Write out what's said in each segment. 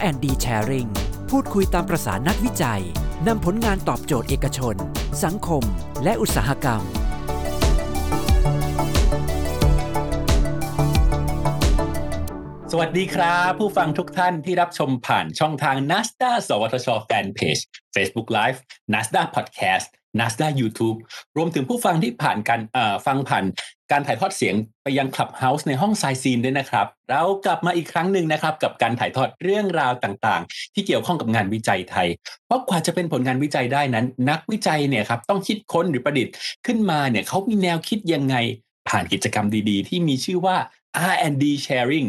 R&D Sharing พูดคุยตามประสานักวิจัย นำผลงานตอบโจทย์เอกชน สังคม และอุตสาหกรรม สวัสดีครับ ผู้ฟังทุกท่านที่รับชมผ่านช่องทาง NASDA สวทชแฟนเพจ Facebook Live NASDA Podcast NASDA YouTube รวมถึงผู้ฟังที่ผ่านการฟังผ่านการถ่ายทอดเสียงไปยัง Clubhouse ในห้องไซซีนด้วยนะครับ เรากลับมาอีกครั้งหนึ่งนะครับ กับการถ่ายทอดเรื่องราวต่างๆ ที่เกี่ยวข้องกับงานวิจัยไทย เพราะกว่าจะเป็นผลงานวิจัยได้นั้น นักวิจัยเนี่ยครับต้องคิดค้นหรือประดิษฐ์ขึ้นมาเนี่ยเขามีแนวคิดยังไงผ่านกิจกรรมดีๆ ที่มีชื่อว่า R&D Sharing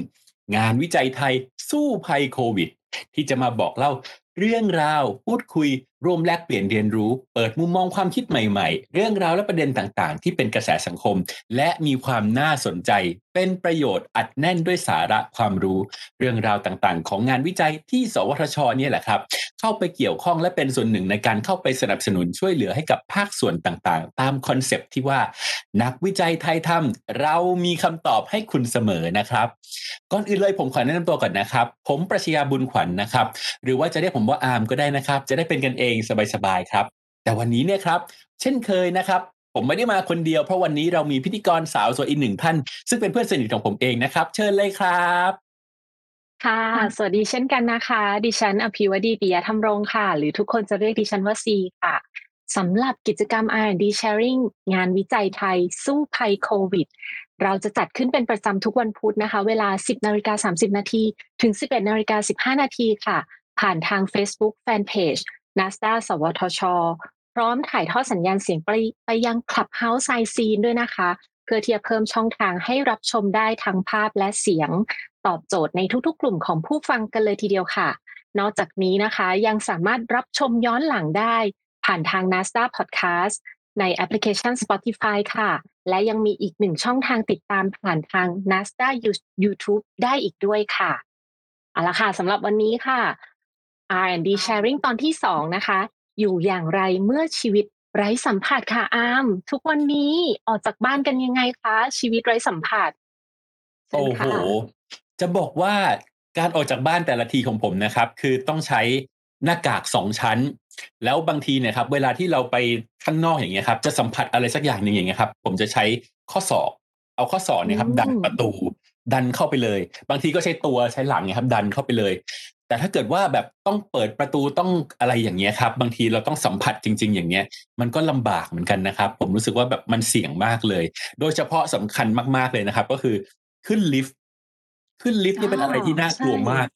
งานวิจัยไทยสู้ภัยโควิด ที่จะมาบอกเล่าเรื่องราวพูดคุย ร่วมแลกเปลี่ยนเรียนรู้ เปิดมุมมองความคิดใหม่ๆ เรื่องราวและประเด็นต่างๆ ที่เป็นกระแสสังคม และมีความน่าสนใจ เป็นประโยชน์อัดแน่นด้วยสาระความรู้ เรื่องราวต่างๆ ของงานวิจัยที่ สวทชเนี่ยแหละครับ เข้าไปเกี่ยวข้องและเป็นส่วนหนึ่งในการเข้าไปสนับสนุนช่วยเหลือให้กับภาคส่วนต่างๆ ตามคอนเซปที่ว่า นักวิจัยไทยทำเรามีคำตอบให้คุณเสมอนะครับ ก่อนอื่นเลยผมขอแนะนำตัวก่อนนะครับ ผมประชยาบุญขวัญนนะครับ หรือว่าจะเรียกผมว่าอาร์มก็ได้นะครับ จะได้เป็นกันเองสบายๆครับ แต่วันนี้เนี่ยครับ เช่นเคยนะครับผมไม่ได้มาคนเดียวเพราะวันนี้เรามีพิธีกรสาวสวยอีกหนึ่งท่าน ซึ่งเป็นเพื่อนสนิทของผมเองนะครับ เชิญเลยครับ ค่ะ สวัสดีเช่นกันนะคะ ดิฉันอภิวดีปิยธรรมรงค์ค่ะ หรือทุกคนจะเรียกดิฉันว่าซีค่ะสำหรับกิจกรรม R&D Sharing งานวิจัยไทย สู้ภัยโควิด เราจะจัดขึ้นเป็นประจำทุกวันพุธนะคะ เวลา 10นาฬิกา30นาทีถึง 11นาฬิกา15นาทีค่ะ ผ่านทาง Facebook Fanpage NASDA สวทช พร้อมถ่ายทอดสัญญาณเสียงไปไปยัง Clubhouse ไซซีนด้วยนะคะ เพื่อที่จะเพิ่มช่องทางให้รับชมได้ทั้งภาพและเสียง ตอบโจทย์ในทุกๆ กลุ่มของผู้ฟังกันเลยทีเดียวค่ะ นอกจากนี้นะคะยังสามารถรับชมย้อนหลังได้ ผ่านทาง NASDA Podcast ในแอปพลิเคชัน Spotify ค่ะ และยังมีอีกหนึ่งช่องทางติดตามผ่านทาง NASDA YouTube ได้อีกด้วยค่ะเอาละค่ะสำหรับวันนี้ค่ะ R&D Sharing ตอนที่สองนะคะ อยู่อย่างไรเมื่อชีวิตไร้สัมผัสค่ะอาร์มทุกวันนี้ออกจากบ้านกันยังไงคะชีวิตไร้สัมผัสเชิโอ้ญโหค่ะจะบอกว่าการออกจากบ้านแต่ละทีของผมนะครับ คือต้องใช้หน้ากากสองชั้น แล้วบางทีเนี่ยครับ เวลาที่เราไปข้างนอกอย่างเงี้ยครับ จะสัมผัสอะไรสักอย่างหนึ่งอย่างเงี้ยครับ ผมจะใช้ข้อศอก เอาข้อศอกเนี่ยครับอืมดันประตู ดันเข้าไปเลย บางทีก็ใช้ตัวใช้หลังเนี่ยครับ ดันเข้าไปเลย แต่ถ้าเกิดว่าแบบต้องเปิดประตูต้องอะไรอย่างเงี้ยครับ บางทีเราต้องสัมผัสจริง ๆ อย่างเงี้ย มันก็ลำบากเหมือนกันนะครับ ผมรู้สึกว่าแบบมันเสี่ยงมากเลย โดยเฉพาะสำคัญมากๆเลยนะครับ ก็คือขึ้นลิฟต์ขึ้นลิฟต์นี่เป็นอะไรที่น่ากลัวมาก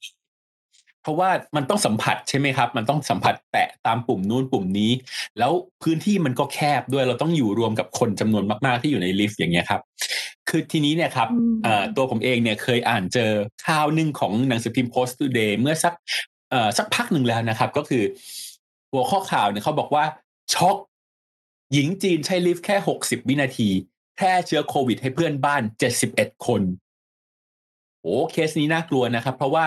เพราะว่ามันต้องสัมผัสใช่ไหมครับ มันต้องสัมผัสแตะตามปุ่มนู้นปุ่มนี้ แล้วพื้นที่มันก็แคบด้วยเราต้องอยู่รวมกับคนจำนวนมากๆที่อยู่ในลิฟต์อย่างเงี้ยครับ คือทีนี้เนี่ยครับอืมเอ่อตัวผมเองเนี่ยเคยอ่านเจอข่าวหนึ่งของหนังสือพิมพ์ Post Today เมื่อสักเอ่อสักพักหนึ่งแล้วนะครับ ก็คือ หัวข้อข่าวเนี่ยเขาบอกว่าช็อกหญิงจีนใช้ลิฟต์แค่60วินาที แพร่เชื้อโควิดให้เพื่อนบ้าน71คนโอ้เคสนี้น่ากลัวนะครับ เพราะว่า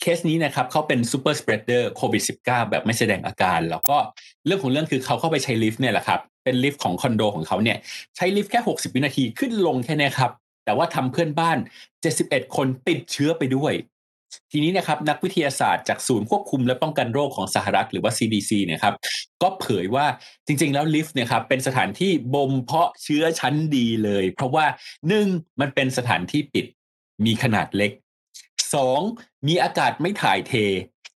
เคสนี้นะครับเขาเป็น super spreader โควิด -19 แบบไม่แสดงอาการ แล้วก็เรื่องของเรื่องคือเขาเข้าไปใช้ลิฟต์เนี่ยแหละครับ เป็นลิฟต์ของคอนโดของเขาเนี่ยใช้ลิฟต์แค่ 60 วินาทีขึ้นลงแค่นี้ครับ แต่ว่าทำเพื่อนบ้าน 71 คนติดเชื้อไปด้วย ทีนี้นะครับนักวิทยาศาสตร์จากศูนย์ควบคุมและป้องกันโรคของสหรัฐหรือว่า CDC เนี่ยครับก็เผยว่าจริง ๆ แล้วลิฟต์เนี่ยครับเป็นสถานที่บ่มเพาะเชื้อชั้นดีเลย เพราะว่าหนึ่งมันเป็นสถานที่ปิดมีขนาดเล็กสองมีอากาศไม่ถ่ายเท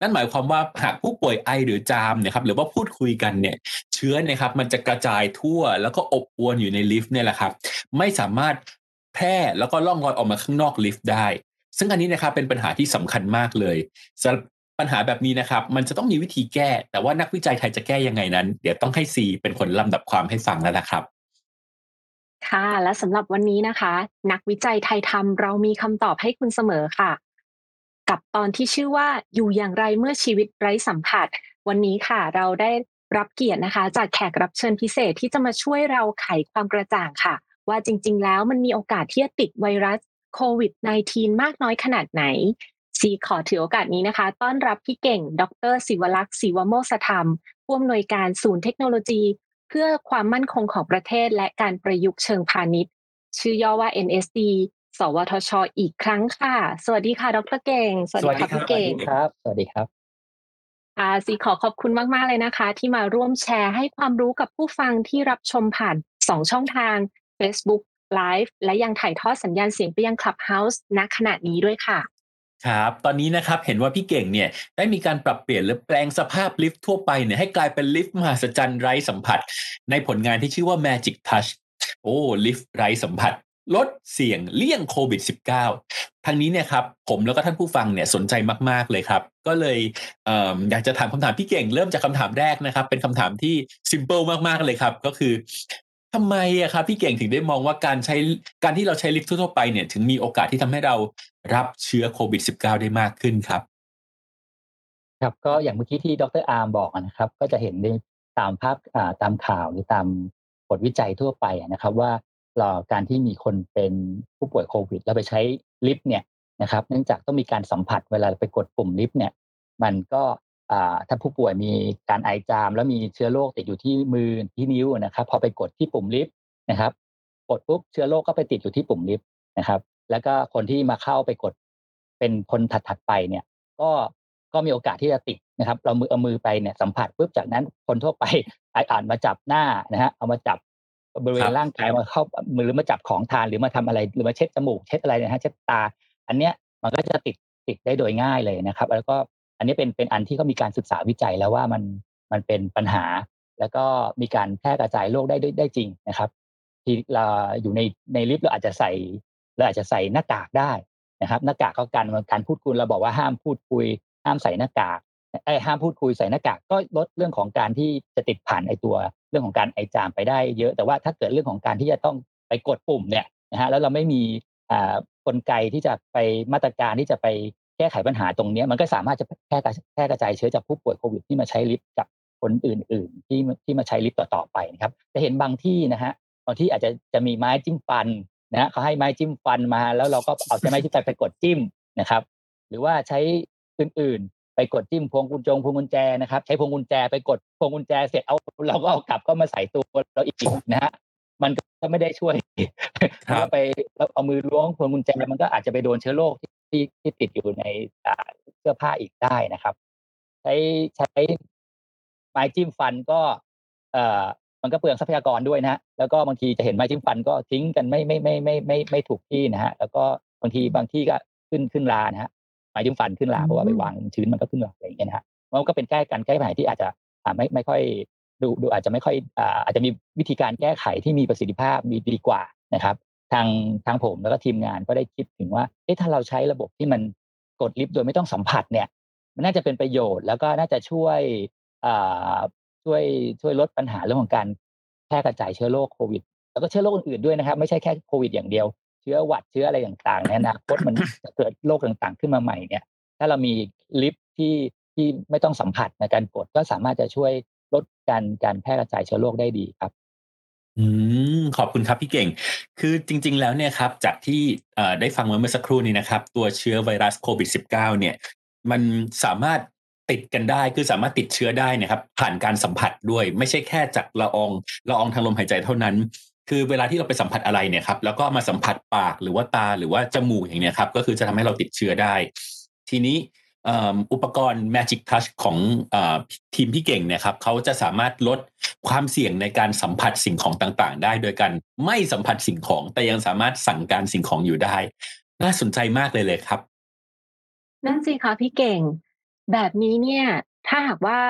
นั่นหมายความว่าหากผู้ป่วยไอหรือจามเนี่ยครับหรือว่าพูดคุยกันเนี่ยเชื้อเนยครับมันจะกระจายทั่วแล้วก็อบอวนอยู่ในลิฟต์เนี่ยแหละครับไม่สามารถแพร่แล้วก็ล่องลอยออกมาข้างนอกลิฟต์ได้ ซึ่งอันนี้นะครับเป็นปัญหาที่สำคัญมากเลยปัญหาแบบนี้นะครับ มันจะต้องมีวิธีแก้ แต่ว่านักวิจัยไทยจะแก้ยังไงนั้น เดี๋ยวต้องให้ซีเป็นคนลำดับความให้ฟังแล้วนะครับ ค่ะ และสำหรับวันนี้นะคะ นักวิจัยไทยทำเรามีคำตอบให้คุณเสมอค่ะ กับตอนที่ชื่อว่าอยู่อย่างไรเมื่อชีวิตไร้สัมผัส วันนี้ค่ะ เราได้รับเกียรตินะคะ จากแขกรับเชิญพิเศษที่จะมาช่วยเราไขความกระจ่างค่ะ ว่าจริง ๆ แล้วมันมีโอกาสที่จะติดไวรัสโควิด -19 มากน้อยขนาดไหนซีขอถือโอกาสนี้นะคะ ต้อนรับพี่เก่ง ดรศิวลักษ์ศิวโมสธรรม ผู้อำนวยการศูนย์เทคโนโลยี เพื่อความมั่นคงของประเทศและการประยุกต์เชิงพาณิชย์ ชื่อย่อว่า NSD สวทช อีกครั้งค่ะ สวัสดีค่ะ ดรเก่ง สวัสดีครับพี่เก่งครับ สวัสดีครับอ่าซีขอขอบคุณมาก ๆ เลยนะคะ ที่มาร่วมแชร์ให้ความรู้กับผู้ฟังที่รับชมผ่าน 2 ช่องทาง Facebook Live และยังถ่ายทอดสัญญาณเสียงไปยัง Clubhouse ณขณะนี้ด้วยค่ะครับ ตอนนี้นะครับเห็นว่าพี่เก่งเนี่ยได้มีการปรับเปลี่ยนหรือแปลงสภาพลิฟต์ทั่วไปเนี่ยให้กลายเป็นลิฟต์มหัศจรรย์ไร้สัมผัส ในผลงานที่ชื่อว่า Magic Touch โอ้ลิฟต์ไร้สัมผัส ลดเสี่ยงเลี่ยงโควิด -19 ทางนี้เนี่ยครับผมแล้วก็ท่านผู้ฟังเนี่ยสนใจมากๆเลยครับ ก็เลยเออยากจะถามคำถามพี่เก่งเริ่มจากคำถามแรกนะครับ เป็นคำถามที่ simple มากๆเลยครับ ก็คือทำไมอะครับพี่เก่งถึงได้มองว่าการใช้การที่เราใช้ลิฟต์ทั่วไปเนี่ยถึงมีโอกาสที่ทำให้เรารับเชื้อโควิด -19 ได้มากขึ้นครับ ครับก็อย่างเมื่อกี้ที่ดรอาร์มบอกนะครับ ก็จะเห็นในตามภาพตามข่าวหรือตามบทวิจัยทั่วไปนะครับว่า การที่มีคนเป็นผู้ป่วยโควิด แล้วไปใช้ลิฟต์เนี่ยนะครับเนื่องจากต้องมีการสัมผัสเวลาไปกดปุ่มลิฟต์เนี่ยมันก็ถ้าผู้ป่วยมีการไอจาม แล้วมีเชื้อโรคติดอยู่ที่มือที่นิ้วนะครับ พอไปกดที่ปุ่มลิฟต์นะครับกดปุ๊บเชื้อโรคก็ไปติดอยู่ที่ปุ่มลิฟต์นะครับ แล้วก็คนที่มาเข้าไปกดเป็นคนถัดๆไปเนี่ยก็ก็มีโอกาสที่จะติดนะครับ เรามือเอามือไปเนี่ยสัมผัสปุ๊บจากนั้นคนทั่วไปไออ่านมาจับหน้านะฮะเอามาจับ บริเวครัณบร่างกายมาเข้ามือหรือมาจับของทานหรือมาทำอะไรหรือมาเช็ดจมูกเช็ดอะไรนะฮะเช็ดตา อันเนี้ยมันก็จะติดติดได้โดยง่ายเลยนะครับ แล้วก็อันนี้เป็นเป็นอันที่เขามีการศึกษาวิจัยแล้วว่ามันมันเป็นปัญหา แล้วก็มีการแพร่กระจายโรคได้ได้ได้จริงนะครับ ที่เราอยู่ในในลิฟต์เราอาจจะใส่เราอาจจะใส่หน้ากากได้นะครับ หน้ากากก็กันการพูดคุยเราบอกว่าห้ามพูดคุย ห้ามใส่หน้ากาก ไอ้ห้ามพูดคุยใส่หน้ากากก็ลดเรื่องของการที่จะติดผ่านไอ้ตัวเรื่องของการไอจามไปได้เยอะ แต่ว่าถ้าเกิดเรื่องของการที่จะต้องไปกดปุ่มเนี่ยนะฮะแล้วเราไม่มีอ่ากลไกที่จะไปมาตรการที่จะไปแก้ไขปัญหาตรงนี้มันก็สามารถจะแพร่กระแพร่กระจายเชื้อจากผู้ป่วยโควิดที่มาใช้ลิฟต์กับคนอื่น ๆ ที่ที่มาใช้ลิฟต์ต่อๆไปนะครับจะเห็นบางที่นะฮะบางที่อาจจะจะมีไม้จิ้มฟันนะฮะเขาให้ไม้จิ้มฟันมา แล้วเราก็เอาใช้ไม้จิ้มฟันไปกดจิ้มนะครับ หรือว่าใช้อื่น ไปกดจิ้มพวงกุญจงพวงกุญแจนะครับ ใช้พวงกุญแจไปกดพวงกุญแจเสร็จเอาเราก็เอากลับก็มาใส่ตัวเราอีกนะฮะมันก็ไม่ได้ช่วยครับแล้วไปแล้วเอามือล้วงพวงกุญแจมันก็อาจจะไปโดนเชื้อโรคที่ที่ที่ติดอยู่ในอ่าเสื้อผ้าอีกได้นะครับ ใช้ใช้ไม้จิ้มฟันก็ เอ่อมันก็เปลืองทรัพยากรด้วยนะฮะแล้วก็บางทีจะเห็นไม้จิ้มฟันก็ทิ้งกันไม่ไม่ไม่ไม่ไม่ไม่ถูกที่นะฮะแล้วก็บางทีบางที่ก็ขึ้นขึ้นรานะฮะ ไม้จิ้มฟันขึ้นราเพราะว่าไปวางชื้นมันก็ขึ้นราอะไรอย่างเงี้ยนะฮะมันก็เป็นแก้การแก้ปัญหาที่อาจจะอ่าไม่ไม่ค่อยดูดูอาจจะไม่ค่อยอ่าอาจจะมีวิธีการแก้ไขที่มีประสิทธิภาพมีดีกว่านะครับ ทางทางผมแล้วก็ทีมงานก็ได้คิดถึงว่าเอ๊ะถ้าเราใช้ระบบที่มันกดลิฟต์โดยไม่ต้องสัมผัสเนี่ย มันน่าจะเป็นประโยชน์แล้วก็น่าจะช่วยอ่าช่วยช่วยลดปัญหาเรื่องของการแพร่กระจายเชื้อโรคโควิด แล้วก็เชื้อโรคอื่นๆด้วยนะครับ ไม่ใช่แค่โควิดอย่างเดียว เชื้อหวัดเชื้ออะไรต่างๆในอนาคตมันจะเกิดโรคต่างๆ ขึ้นมาใหม่เนี่ย ถ้าเรามีลิฟที่ที่ไม่ต้องสัมผัสในการกดก็สามารถจะช่วยลดการการแพร่กระจายเชื้อโรคได้ดีครับ อืมขอบคุณครับพี่เก่ง คือจริง ๆ แล้วเนี่ยครับ จากที่ได้ฟังมาเมื่อสักครู่นี้นะครับ ตัวเชื้อไวรัสโควิด -19 เนี่ย มันสามารถติดกันได้คือสามารถติดเชื้อได้นะครับ ผ่านการสัมผัสด้วย ไม่ใช่แค่จากละอองละอองทางลมหายใจเท่านั้น คือเวลาที่เราไปสัมผัสอะไรเนี่ยครับแล้วก็มาสัมผัสปากหรือว่าตาหรือว่าจมูกอย่างเนี้ยครับก็คือจะทำให้เราติดเชื้อได้ ทีนี้อุปกรณ์ Magic Touch ของอทีมพี่เก่งเนี่ยครับเขาจะสามารถลดความเสี่ยงในการสัมผัสสิ่งของต่างๆ ได้ โดยการไม่สัมผัสสิ่งของ แต่ยังสามารถสั่งการสิ่งของอยู่ได้ น่าสนใจมากเลยเลยครับ นั่นสิคะพี่เก่ง แบบนี้เนี่ย ถ้าหากว่า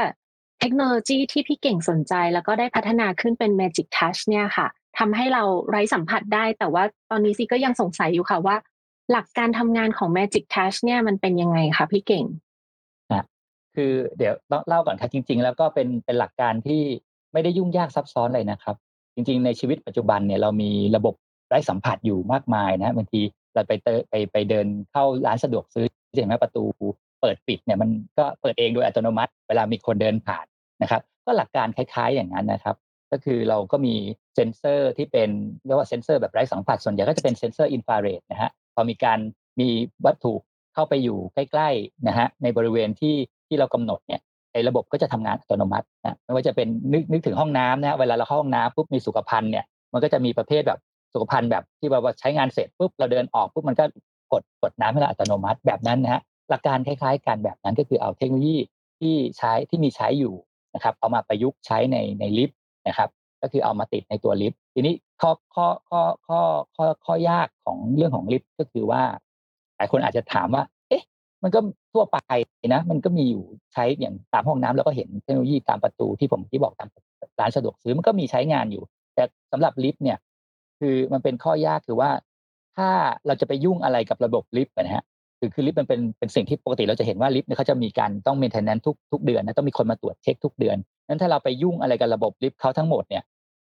เทคโนโลยีที่พี่เก่งสนใจแล้วก็ได้พัฒนาขึ้นเป็น Magic Touch เนี่ยค่ะ ทำให้เราไร้สัมผัสได้ แต่ว่าตอนนี้ซีก็ยังสงสัยอยู่ค่ะว่า หลักการทำงานของ Magic Touch เนี่ยมันเป็นยังไงคะพี่เก่งคือเดี๋ยวเล่าก่อนครับจริง ๆ แล้วก็เป็นเป็นหลักการที่ไม่ได้ยุ่งยากซับซ้อนเลยนะครับ จริง ๆ ในชีวิตปัจจุบันเนี่ยเรามีระบบไร้สัมผัสอยู่มากมายนะบางทีเราไปเตอไปไปเดินเข้าร้านสะดวกซื้อเห็นไหมประตูเปิดปิดเนี่ยมันก็เปิดเองโดยอัตโนมัติ เวลามีคนเดินผ่านนะครับ ก็หลักการคล้าย ๆ อย่างนั้นนะครับ ก็คือเราก็มีเซนเซอร์ที่เป็นเรียกว่าเซนเซอร์แบบไร้สัมผัสส่วนใหญ่ก็จะเป็นเซนเซอร์อินฟราเรดนะฮะพอมีการมีวัตถุเข้าไปอยู่ใกล้ๆนะฮะในบริเวณที่ที่เรากำหนดเนี่ยไอ้ระบบก็จะทำงานอัตโนมัตินะไม่ว่าจะเป็นนึกนึกถึงห้องน้ำนะฮะเวลาเราเข้าห้องน้ำปุ๊บมีสุขภัณฑ์เนี่ยมันก็จะมีประเภทแบบสุขภัณฑ์แบบที่แบบว่าใช้งานเสร็จปุ๊บเราเดินออกปุ๊บมันก็กดกดน้ำให้เราอัตโนมัติแบบนั้นนะฮะหลักการคล้ายๆกันแบบนั้นก็คือเอาเทคโนโลยีที่ใช้ที่มีใช้อยู่นะครับเอามาประยุกต์ใช้ในในลิฟต์ นะครับ ก็คือเอามาติดในตัวลิฟต์ทีนี้ข้อข้อข้อข้อข้อข้อยากของเรื่องของลิฟต์ก็คือว่าหลายคนอาจจะถามว่า เอ๊ะ มันก็ทั่วไปนะ มันก็มีอยู่ใช้อย่างตามห้องน้ำแล้วก็เห็นเทคโนโลยีตามประตูที่ผมที่บอกตามร้านสะดวกซื้อมันก็มีใช้งานอยู่ แต่สำหรับลิฟต์เนี่ย คือมันเป็นข้อยากคือว่า ถ้าเราจะไปยุ่งอะไรกับระบบลิฟต์นะฮะ คือคือลิฟต์มันเป็นเป็นสิ่งที่ปกติเราจะเห็นว่าลิฟต์เนี่ยเขาจะมีการต้อง maintenance ทุกทุกเดือนนะต้องมีคนมาตรวจเช็คทุกเดือนนั้นถ้าเราไปยุ่งอะไรกับระบบลิฟต์เขาทั้งหมดเนี่ย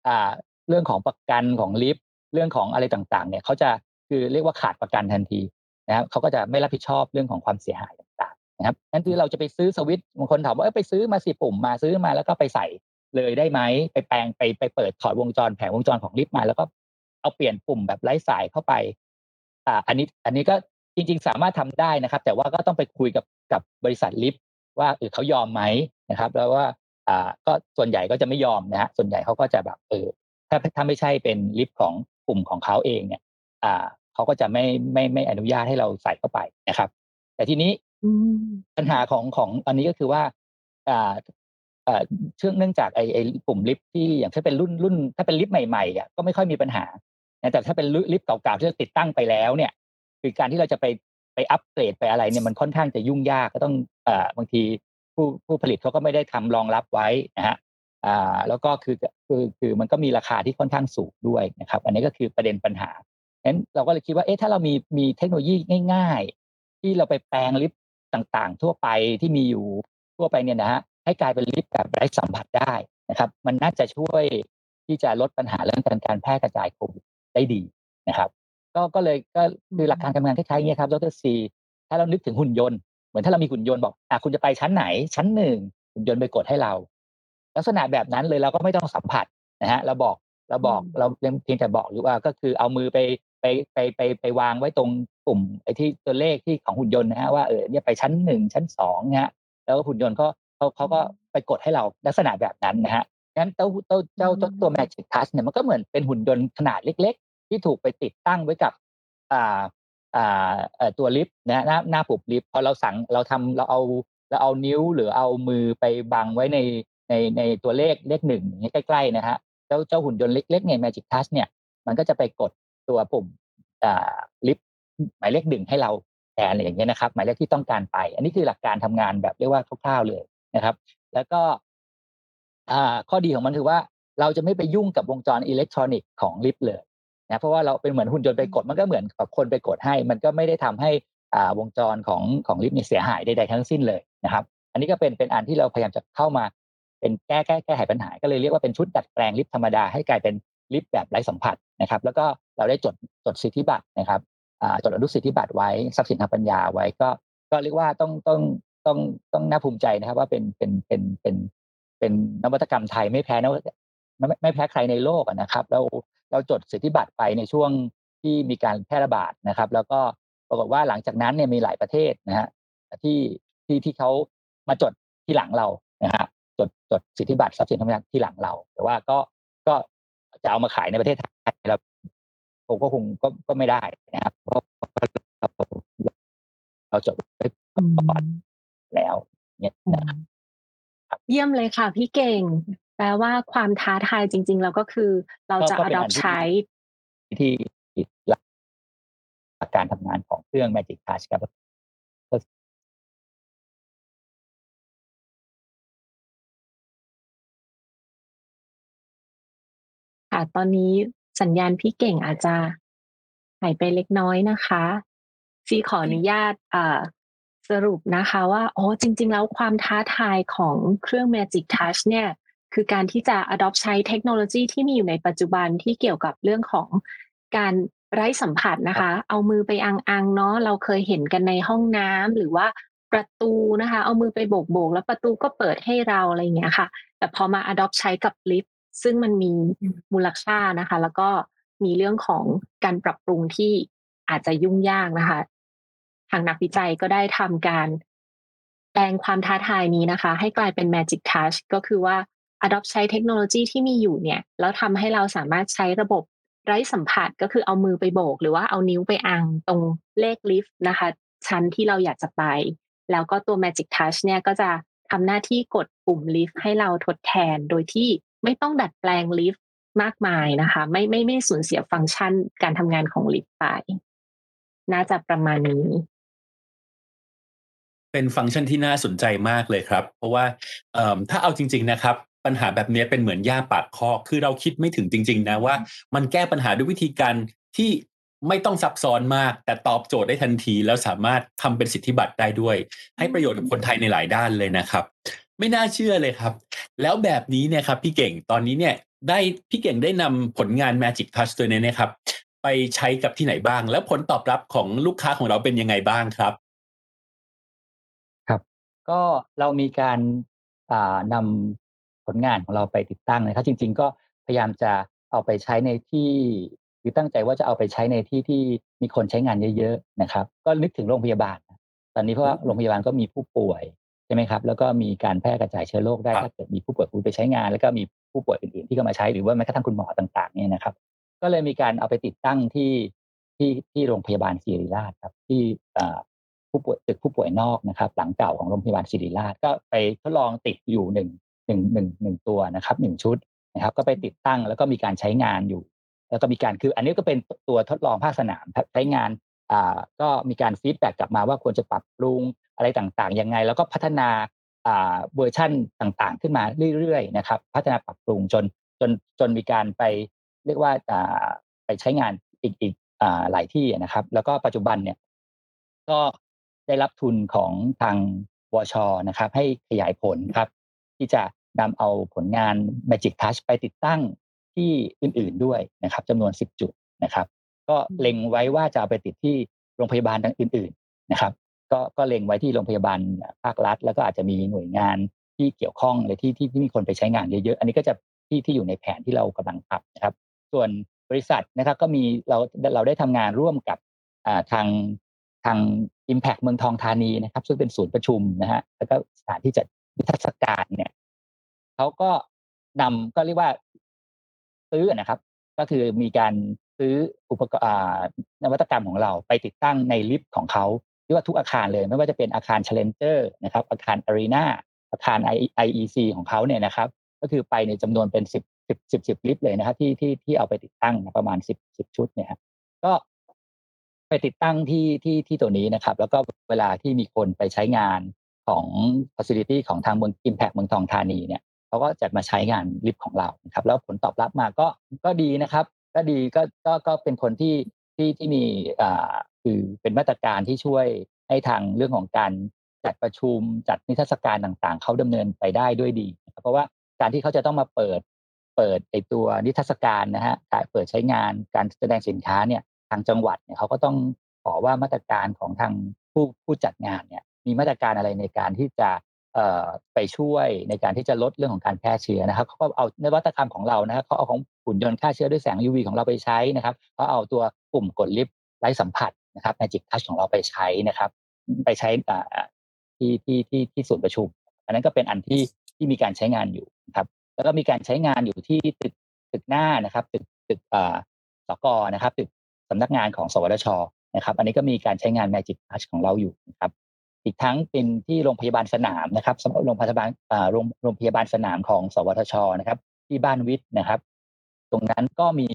อ่าเรื่องของประกันของลิฟต์เรื่องของอะไรต่างๆ เนี่ยเขาจะคือเรียกว่าขาดประกันทันทีนะครับเขาก็จะไม่รับผิดชอบเรื่องของความเสียหายต่างๆนะครับนั่นคือเราจะไปซื้อสวิตช์บางคนถามว่าไปซื้อมาสิปุ่มมาซื้อมาแล้วก็ไปใส่เลยได้ไหมไปแปลงไปไปเปิดถอดวงจรแผงวงจรของลิฟต์มาแล้วก็เอาเปลี่ยนปุ่มแบบไร้สายเข้าไปอ่าอันนี้อันนี้ก็ จริง ๆ สามารถทำได้นะครับ แต่ว่าก็ต้องไปคุยกับกับบริษัทลิฟต์ว่าเออเขายอมไหมนะครับ แล้วว่าอ่าก็ส่วนใหญ่ก็จะไม่ยอมนะฮะส่วนใหญ่เขาก็จะแบบเออถ้าถ้าไม่ใช่เป็นลิฟต์ของกลุ่มของเขาเองเนี่ย อ่าเขาก็จะไม่ไม่ไม่อนุญาตให้เราใส่เข้าไปนะครับ แต่ทีนี้ปัญหาของของอันนี้ก็คือว่าอ่าอ่าเชื่องเนื่องจากไอ้ไอ้ปุ่มลิฟต์ที่อย่างถ้าเป็นรุ่นรุ่น ถ้าเป็นลิฟต์ใหม่ๆอะก็ไม่ค่อยมีปัญหาแต่ถ้าเป็นลิฟต์เก่าๆที่ติดตั้งไปแล้วเนี่ย คือการที่เราจะไปไปอัปเกรดไปอะไรเนี่ยมันค่อนข้างจะยุ่งยากก็ต้องอ่าบางทีผู้ผู้ผลิตเขาก็ไม่ได้ทำรองรับไว้นะฮะอ่าแล้วก็คือคือคือมันก็มีราคาที่ค่อนข้างสูงด้วยนะครับ อันนี้ก็คือประเด็นปัญหางั้นเราก็เลยคิดว่าเอ๊ะถ้าเรามีมีเทคโนโลยีง่าย ๆ ที่เราไปแปลงลิฟต์ต่างๆ ทั่วไปที่มีอยู่ทั่วไปเนี่ยนะฮะให้กลายเป็นลิฟต์แบบไร้สัมผัสได้นะครับ มันน่าจะช่วยที่จะลดปัญหาเรื่องการการแพร่กระจายโควิดได้ดีนะครับ ก็ก็เลยก็คือหลักการทำงานคล้ายๆนี้ครับดรซีถ้าเรานึกถึงหุ่นยนต์เหมือนถ้าเรามีหุ่นยนต์บอกอะคุณจะไปชั้นไหน ชั้นหนึ่งหุ่นยนต์ไปกดให้เรา ลักษณะแบบนั้นเลยเราก็ไม่ต้องสัมผัสนะฮะเราบอกเราบอกเราเพียงแต่บอกหรือว่าก็คือเอามือไปไปไปไปไปวางไว้ตรงปุ่มไอ้ที่ตัวเลขที่ของหุ่นยนต์นะฮะว่าเออเนี่ยไปชั้นหนึ่งชั้นสองเนี่ยแล้วหุ่นยนต์ก็เขาเขาก็ไปกดให้เราลักษณะแบบนั้นนะฮะงั้นเจ้าเจ้าเจ้าตัว Magic Touch เนี่ยมันก็เหมือนเป็นหุ่นยนต์ขนาดเล็กๆ ที่ถูกไปติดตั้งไว้กับอ่าอ่าตัวลิฟต์นะหน้าหน้าปุ่มลิฟต์พอเราสั่งเราทำเราเอาเราเอานิ้วหรือเอามือไปบังไว้ในในในตัวเลขเลขหนึ่งอย่างเงี้ยใกล้ๆนะฮะเจ้าเจ้าหุ่นยนต์เล็กๆเนี่ย Magic Touch เนี่ยมันก็จะไปกดตัวปุ่มอ่าลิฟต์หมายเลขหนึ่งให้เราแทนอะไรอย่างเงี้ยนะครับ หมายเลขที่ต้องการไป อันนี้คือหลักการทำงานแบบเรียกว่าคร่าวๆเลยนะครับ แล้วก็อ่าข้อดีของมันคือว่าเราจะไม่ไปยุ่งกับวงจรอิเล็กทรอนิกส์ของลิฟต์เลย นะเพราะว่าเราเป็นเหมือนหุ่นยนต์ไปกดมันก็เหมือนกับคนไปกดให้ มันก็ไม่ได้ทำให้อ่าวงจรของของลิฟต์เนี่ยเสียหายใดๆทั้งสิ้นเลยนะครับ อันนี้ก็เป็นเป็นอันที่เราพยายามจะเข้ามาเป็นแก้แก้แก้ไขปัญหา ก็เลยเรียกว่าเป็นชุดดัดแปลงลิฟต์ธรรมดาให้กลายเป็นลิฟต์แบบไร้สัมผัสนะครับ แล้วก็เราได้จดจดสิทธิบัตรนะครับจดอนุสิทธิบัตรไว้ทรัพย์สินทางปัญญาไว้ก็ ก็เรียกว่าต้องต้องต้องต้องน่าภูมิใจนะครับ ว่าเป็นเป็นเป็นเป็นเป็นนวัตกรรมไทยไม่แพ้นวัต ไม่แพ้ใครในโลกนะครับ เราเราจดสิทธิบัตรไปในช่วงที่มีการแพร่ระบาดนะครับ แล้วก็ปรากฏว่าหลังจากนั้นเนี่ยมีหลายประเทศนะฮะที่ที่ที่เขามาจดที่หลังเรานะฮะจดจดสิทธิบัตรทรัพย์สินทางปัญญาที่หลังเรา แต่ว่าก็ก็จะเอามาขายในประเทศไทยเราผมก็คงก็ก็ไม่ได้นะครับเพราะเราเราจดไว้ก่อนแล้วเนี่ยนะครับเยี่ยมเลยค่ะพี่เก่ง แปลว่าความท้าทายจริง ๆ แล้วก็คือ เราจะ adopt ใช้ที่หลักการทำงานของเครื่อง Magic Touch ครับค่ะตอนนี้สัญญาณพี่เก่งอาจจะหายไปเล็กน้อยนะคะซีขออนุญาตสรุปนะคะว่าอ๋อจริง ๆ แล้วความท้าทายของเครื่อง Magic Touch เนี่ย คือการที่จะ adopt ใช้เทคโนโลยีที่มีอยู่ในปัจจุบันที่เกี่ยวกับเรื่องของการไร้สัมผัสนะคะ เอามือไปอังๆเนาะเราเคยเห็นกันในห้องน้ำหรือว่าประตูนะคะ เอามือไปโบกๆแล้วประตูก็เปิดให้เราอะไรอย่างเงี้ยค่ะ แต่พอมา adopt ใช้กับลิฟต์ซึ่งมันมีมูลค่านะคะ แล้วก็มีเรื่องของการปรับปรุงที่อาจจะยุ่งยากนะคะ ทางนักวิจัยก็ได้ทำการแปลงความท้าทายนี้นะคะ ให้กลายเป็น Magic Touch ก็คือว่า adopt ใช้เทคโนโลยีที่มีอยู่เนี่ยแล้วทำให้เราสามารถใช้ระบบไร้สัมผัสก็คือเอามือไปโบก หรือว่าเอานิ้วไปอังตรงเลขลิฟต์นะคะ ชั้นที่เราอยากจะไป แล้วก็ตัว Magic Touch เนี่ยก็จะทำหน้าที่กดปุ่มลิฟต์ให้เราทดแทนโดยที่ไม่ต้องดัดแปลงลิฟต์มากมายนะคะ ไม่ไม่ไม่สูญเสียฟังก์ชันการทำงานของลิฟต์ไป น่าจะประมาณนี้ เป็นฟังก์ชันที่น่าสนใจมากเลยครับ เพราะว่าถ้าเอาจริง ๆนะครับ ปัญหาแบบนี้เป็นเหมือนหญ้าปากคอกคือเราคิดไม่ถึงจริง ๆ นะว่า มันแก้ปัญหาด้วยวิธีการที่ไม่ต้องซับซ้อนมาก แต่ตอบโจทย์ได้ทันที แล้วสามารถทำเป็นสิทธิบัตรได้ด้วย ให้ประโยชน์กับคนไทยในหลายด้านเลยนะครับ ไม่น่าเชื่อเลยครับ แล้วแบบนี้เนี่ยครับพี่เก่งตอนนี้เนี่ยได้พี่เก่งได้นำผลงาน Magic Touch ตัวนี้นะครับ ไปใช้กับที่ไหนบ้าง แล้วผลตอบรับของลูกค้าของเราเป็นยังไงบ้างครับ ครับ ก็เรามีการนำผ ลงานของเราไปติดตั้งนะครับจริง ๆ ก็พยายามจะเอาไปใช้ในที่หรือตั้งใจว่าจะเอาไปใช้ในที่ที่มีคนใช้งานเยอะๆนะครับ ก็นึกถึงโรงพยาบาล ตอนนี้เพราะว่าโรงพยาบาลก็มีผู้ป่วยใช่ไหมครับ แล้วก็มีการแพร่กระจายเชื้อโรคได้ถ้าเกิดมีผู้ป่วยคุณไปใช้งาน แล้วก็มีผู้ป่วยอื่นๆที่เข้ามาใช้หรือว่าแม้กระทั่งคุณหมอต่าง ๆเนี่ยนะครับ ก็เลยมีการเอาไปติดตั้งที่ที่ที่โรงพยาบาลศิริราชครับ ที่ผู้ป่วยตึกผู้ป่วยนอกนะครับ หลังเก่าของโรงพยาบาลศิริราชก็ไปทดลองติดอยู่หนึ่ง หนึ่งหนึ่งหนึ่งตัวนะครับหนึ่งชุดนะครับ ก็ไปติดตั้งแล้วก็มีการใช้งานอยู่ แล้วก็มีการคืออันนี้ก็เป็นตัวทดลองภาคสนามใช้งานอ่าก็มีการฟีดแบ็กกลับมาว่าควรจะปรับปรุงอะไรต่างๆยังไง แล้วก็พัฒนาอ่าเวอร์ชั่นต่างๆ ขึ้นมาเรื่อยๆนะครับ พัฒนาปรับปรุงจนจนจนมีการไปเรียกว่าอ่าไปใช้งานอีกอีกอ่าหลายที่นะครับ แล้วก็ปัจจุบันเนี่ยก็ได้รับทุนของทางวชนะครับ ให้ขยายผลครับ ที่จะ นำเอาผลงาน Magic Touch ไปติดตั้งที่อื่นๆด้วยนะครับจำนวน 10 จุดนะครับ ก็เล็งไว้ว่าจะเอาไปติดที่โรงพยาบาลอื่นๆนะครับ ก็ก็เล็งไว้ที่โรงพยาบาลภาครัฐ แล้วก็อาจจะมีหน่วยงานที่เกี่ยวข้องเลยที่ที่ที่มีคนไปใช้งานเยอะๆ อันนี้ก็จะที่ที่อยู่ในแผนที่เรากำลังทำนะครับ ส่วนบริษัทนะครับก็มีเราเราได้ทำงานร่วมกับทางทาง Impact เมืองทองธานีนะครับ ซึ่งเป็นศูนย์ประชุมนะฮะแล้วก็สถานที่จัดนิทรรศการเนี่ย เขาก็นำก็เรียกว่าซื้อนะครับ ก็คือมีการซื้ออุปกรณ์นวัตกรรมของเราไปติดตั้งในลิฟต์ของเขาเรียกว่าทุกอาคารเลย ไม่ว่าจะเป็นอาคาร Challenger นะครับ อาคาร Arena อาคาร IEC ของเขาเนี่ยนะครับ ก็คือไปในจำนวนเป็น10 10 10 10ลิฟต์เลยนะครับ ที่ที่ที่เอาไปติดตั้งประมาณ10 10ชุดเนี่ยก็ไปติดตั้งที่ที่ที่ตัวนี้นะครับ แล้วก็เวลาที่มีคนไปใช้งานของ facility ของทางเมือง Impact เมืองทองธานีเนี่ย เขาก็จะมาใช้งานลิฟต์ของเรานะครับ แล้วผลตอบรับมาก็ก็ดีนะครับ ก็ดีก็ก็ก็เป็นคนที่ที่ที่มีอ่าคือเป็นมาตรการที่ช่วยให้ทางเรื่องของการจัดประชุมจัดนิทรรศการต่างๆ เขาดำเนินไปได้ด้วยดี เพราะว่าการที่เขาจะต้องมาเปิดเปิดไอตัวนิทรรศการนะฮะการเปิดใช้งานการแสดงสินค้าเนี่ยทางจังหวัดเนี่ยเขาก็ต้องขอว่ามาตรการของทางผู้ผู้จัดงานเนี่ยมีมาตรการอะไรในการที่จะ ไปช่วยในการที่จะลดเรื่องของการแพร่เชื้อนะครับเขาก็เอานวัตกรรมของเรานะครับเขาเอาของหุ่นยนต์ฆ่าเชื้อด้วยแสง UV ของเราไปใช้นะครับเขาเอาตัวปุ่มกดลิฟต์ไร้สัมผัสนะครับในจิตทัชของเราไปใช้นะครับ ไปใช้ที่ที่ที่ที่ศูนย์ประชุม อันนั้นก็เป็นอันที่ที่มีการใช้งานอยู่นะครับ แล้วก็มีการใช้งานอยู่ที่ตึกตึกหน้านะครับ ตึกตึกสกนะครับตึกสำนักงานของสวทชนะครับ อันนี้ก็มีการใช้งาน Magic Touch ของเราอยู่นะครับ อีกทั้งเป็นที่โรงพยาบาลสนามนะครับสำหรับโรงพยาบาลโรงพยาบาลสนามของ สวทชนะครับ ที่บ้านวิทย์นะครับ ตรงนั้นก็มี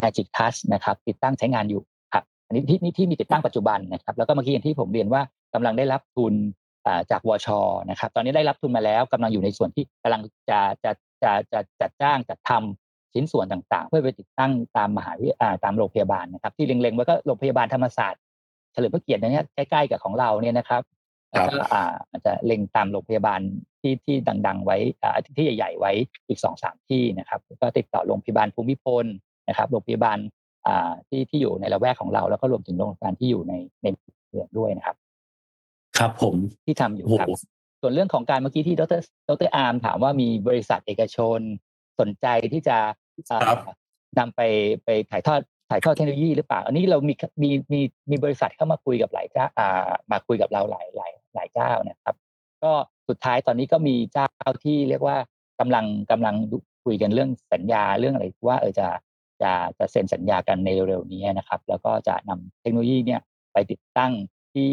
Magic Touch นะครับ ติดตั้งใช้งานอยู่ครับอันนี้ที่นี่ที่มีติดตั้งปัจจุบันนะครับ แล้วก็เมื่อกี้อย่างที่ผมเรียนว่ากำลังได้รับทุนจากวชนะครับ ตอนนี้ได้รับทุนมาแล้วกำลังอยู่ในส่วนที่กำลังจะจะจะจะจัดจ้างจัดทำชิ้นส่วนต่างๆ เพื่อไปติดตั้งตามมหาวิทยาตามโรงพยาบาลนะครับ ที่เล็งๆไว้ก็โรงพยาบาลธรรมศาสตร์ เฉลิมพระเกียรติเนี่ยใกล้ๆกับของเราเนี่ยนะครับแล้วก็อาจจะเล็งตามโรงพยาบาลที่ที่ดัง ๆ ไว้ที่ใหญ่ ๆ ไว้อีกสองสามที่นะครับ ก็ติดต่อโรงพยาบาลภูมิพลนะครับโรงพยาบาลที่ที่อยู่ในละแวกของเรา แล้วก็รวมถึงโรงพยาบาลที่อยู่ในในเมืองด้วยนะครับ ครับผมที่ทำอยู่ครับส่วนเรื่องของการเมื่อกี้ที่ดรดรอาร์มถามว่ามีบริษัทเอกชนสนใจที่จะนำไปไปถ่ายทอด ถ่ายทอดเทคโนโลยีหรือเปล่า อันนี้เรามีมีมีมีบริษัทเข้ามาคุยกับหลายเจ้าอ่ามาคุยกับเราหลายหลายหลายเจ้านะครับ ก็สุดท้ายตอนนี้ก็มีเจ้าที่เรียกว่ากำลังกำลังคุยกันเรื่องสัญญาเรื่องอะไรว่าเออจะจะจะเซ็นสัญญากันในเร็วๆนี้นะครับ แล้วก็จะนำเทคโนโลยีเนี่ยไปติดตั้งที่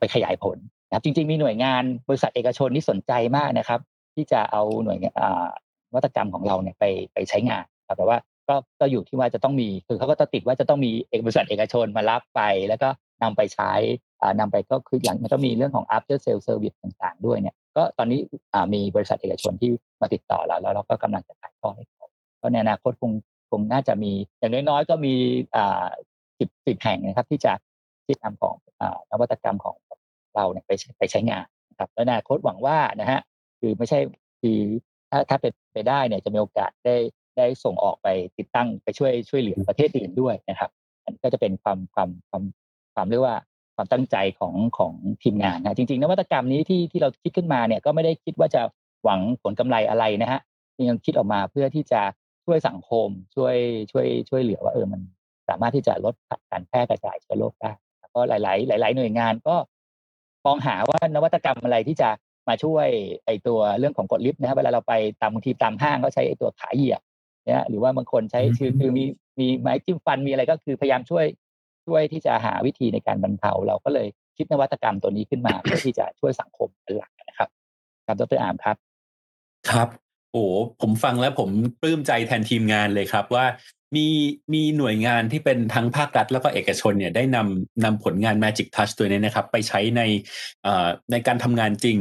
ไปขยายผลนะครับจริง ๆ มีหน่วยงานบริษัทเอกชนที่สนใจมากนะครับ ที่จะเอาหน่วยวัตกรรมของเราเนี่ยไปไปใช้งานครับแต่ว่า ก็ก็อยู่ที่ว่าจะต้องมีคือเขาก็จะติดว่าจะต้องมีเอกบริษัทเอกชนมารับไป แล้วก็นำไปใช้นำไปก็คืออย่างมันก็มีเรื่องของ after sale service ต่างๆ ด้วยเนี่ยก็ตอนนี้มีบริษัทเอกชนที่มาติดต่อเราแล้วเราก็กำลังจะถ่ายทอให้เขาก็ในอนาคตคงคงน่าจะมีอย่างน้อยๆก็มีสิบสิบแห่งนะครับ ที่จะที่นำของนวัตกรรมของเราเนี่ยไปไปใช้งานนะครับแล้วอนาคตหวังว่านะฮะคือไม่ใช่คือถ้าถ้าเป็นไปได้เนี่ยจะมีโอกาสได้ ได้ส่งออกไปติดตั้งไปช่วยช่วยเหลือประเทศอื่นด้วยนะครับ อันนี้ก็จะเป็นความความความความเรียกว่าความตั้งใจของของทีมงานนะจริงๆนวัตกรรมนี้ที่ที่เราคิดขึ้นมาเนี่ยก็ไม่ได้คิดว่าจะหวังผลกำไรอะไรนะฮะยังคิดออกมาเพื่อที่จะช่วยสังคมช่วยช่วยช่วยเหลือว่าเออมันสามารถที่จะลดการแพร่กระจายเชื้อโรคได้ก็หลาย ๆ หลาย ๆ หน่วยงานก็มองหาว่านวัตกรรมอะไรที่จะมาช่วยไอตัวเรื่องของกดลิฟต์นะครับเวลาเราไปตามบางทีตามห้างก็ใช้ไอตัวขาเหยียบเนี่ยหรือว่าบางคนใช้คือคือมีมีไม้จิ้มฟันมีอะไรก็คือพยายามช่วยช่วยที่จะหาวิธีในการบรรเทาเราก็เลยคิดนวัตกรรมตัวนี้ขึ้นมาเพื่อที่จะช่วยสังคมเป็นหลักนะครับครับดรอาร์มครับ ครับโอ้ผมฟังแล้วผมปลื้มใจแทนทีมงานเลยครับว่า มีมีหน่วยงานที่เป็นทั้งภาครัฐแล้วก็เอกชนเนี่ยได้นำนำผลงาน Magic Touch ตัวนี้นะครับ ไปใช้ในในการทำงานจริง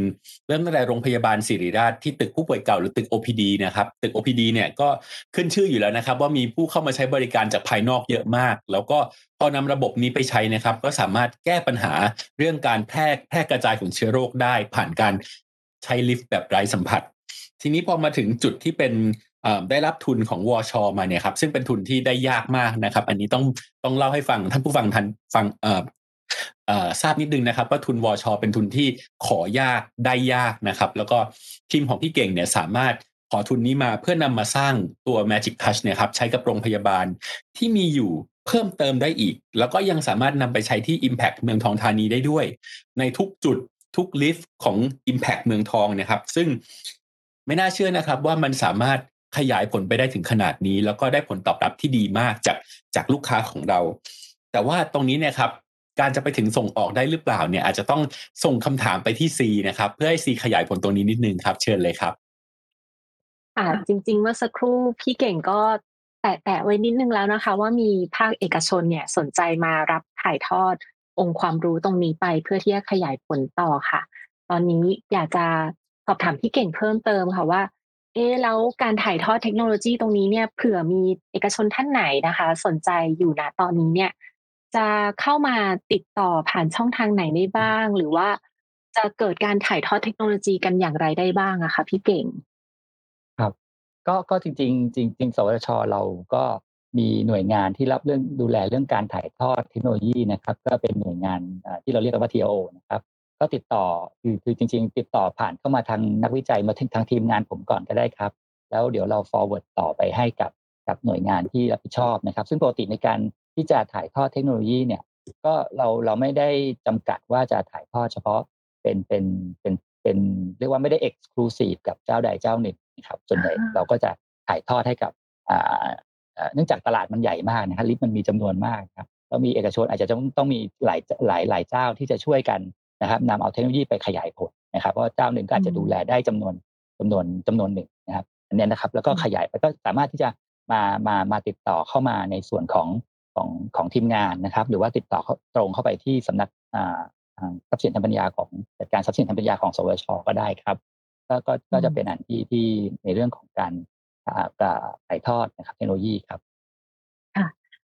เริ่มตั้งแต่โรงพยาบาลศิริราชที่ตึกผู้ป่วยเก่าหรือตึก OPD นะครับ ตึก OPD เนี่ยก็ขึ้นชื่ออยู่แล้วนะครับ ว่ามีผู้เข้ามาใช้บริการจากภายนอกเยอะมาก แล้วก็พอนำระบบนี้ไปใช้นะครับ ก็สามารถแก้ปัญหาเรื่องการแพร่แพร่กระจายของเชื้อโรคได้ ผ่านการใช้ลิฟต์แบบไร้สัมผัสทีนี้พอมาถึงจุดที่เป็น ได้รับทุนของวอชมาเนี่ยครับซึ่งเป็นทุนที่ได้ยากมากนะครับ อันนี้ต้องต้องเล่าให้ฟังท่านผู้ฟังทันฟังทราบนิดนึงนะครับ ว่าทุนวอชเป็นทุนที่ขอยากได้ยากนะครับ แล้วก็ทีมของพี่เก่งเนี่ยสามารถขอทุนนี้มาเพื่อนำมาสร้างตัว Magic Touch เนี่ยครับใช้กับโรงพยาบาลที่มีอยู่เพิ่มเติมได้อีก แล้วก็ยังสามารถนำไปใช้ที่ Impact เมืองทองธานีได้ด้วย ในทุกจุดทุกลิฟต์ของ Impact เมืองทองนะครับ ซึ่งไม่น่าเชื่อนะครับว่ามันสามารถ ขยายผลไปได้ถึงขนาดนี้ แล้วก็ได้ผลตอบรับที่ดีมากจากจากลูกค้าของเรา แต่ว่าตรงนี้เนี่ยครับการจะไปถึงส่งออกได้หรือเปล่าเนี่ย อาจจะต้องส่งคำถามไปที่ซีนะครับ เพื่อให้ซีขยายผลตรงนี้นิดนึงครับ เชิญเลยครับอ่าจริงๆเมื่อสักครู่พี่เก่งก็แตะๆไว้นิดนึงแล้วนะคะ ว่ามีภาคเอกชนเนี่ยสนใจมารับถ่ายทอดองค์ความรู้ตรงนี้ไปเพื่อที่จะขยายผลต่อค่ะ ตอนนี้อยากจะสอบถามพี่เก่งเพิ่มเติมค่ะว่า เอ๊แล้วการถ่ายทอดเทคโนโลยีตรงนี้เนี่ยเผื่อมีเอกชนท่านไหนนะคะ สนใจอยู่นะตอนนี้เนี่ย จะเข้ามาติดต่อผ่านช่องทางไหนได้บ้าง หรือว่าจะเกิดการถ่ายทอดเทคโนโลยีกันอย่างไรได้บ้างอะคะพี่เก่งครับ ก็ก็จริงจริงจริงจริงสวชเราก็มีหน่วยงานที่รับเรื่องดูแลเรื่องการถ่ายทอดเทคโนโลยีนะครับ ก็เป็นหน่วยงานที่เราเรียกว่า TO นะครับ ก็ติดต่อคือคือจริง ๆ ติดต่อผ่านเข้ามาทางนักวิจัยมาถึงทางทีมงานผมก่อนก็ได้ครับ แล้วเดี๋ยวเรา forward ต่อไปให้กับกับหน่วยงานที่รับผิดชอบนะครับ ซึ่งปกติในการที่จะถ่ายทอดเทคโนโลยีเนี่ยก็เราเราไม่ได้จำกัดว่าจะถ่ายทอดเฉพาะเป็นเป็นเป็นเป็นเรียกว่าไม่ได้ exclusive กับเจ้าใดเจ้าหนึ่งนะครับส่วนใหญ่เราก็จะถ่ายทอดให้กับอ่าเนื่องจากตลาดมันใหญ่มากนะครับลิฟต์มันมีจำนวนมากครับแล้วมีเอกชนอาจจะต้องต้องมีหลายหลายหลายเจ้าที่จะช่วยกัน นะครับนำเอาเทคโนโลยีไปขยายผลนะครับเพราะเจ้าหนึ่งก็อาจจะดูแลได้จำนวนจำนวนจำนวนหนึ่งนะครับอันนี้นะครับแล้วก็ขยายไปก็สามารถที่จะมามามาติดต่อเข้ามาในส่วนของของของทีมงานนะครับ หรือว่าติดต่อตรงเข้าไปที่สำนักทรัพย์สินทางปัญญาของจัดการทรัพย์สินทางปัญญาของสวชก็ได้ครับก็ก็ก็จะเป็นอันที่ที่ในเรื่องของการถ่ายทอดนะครับเทคโนโลยีครับค่ะ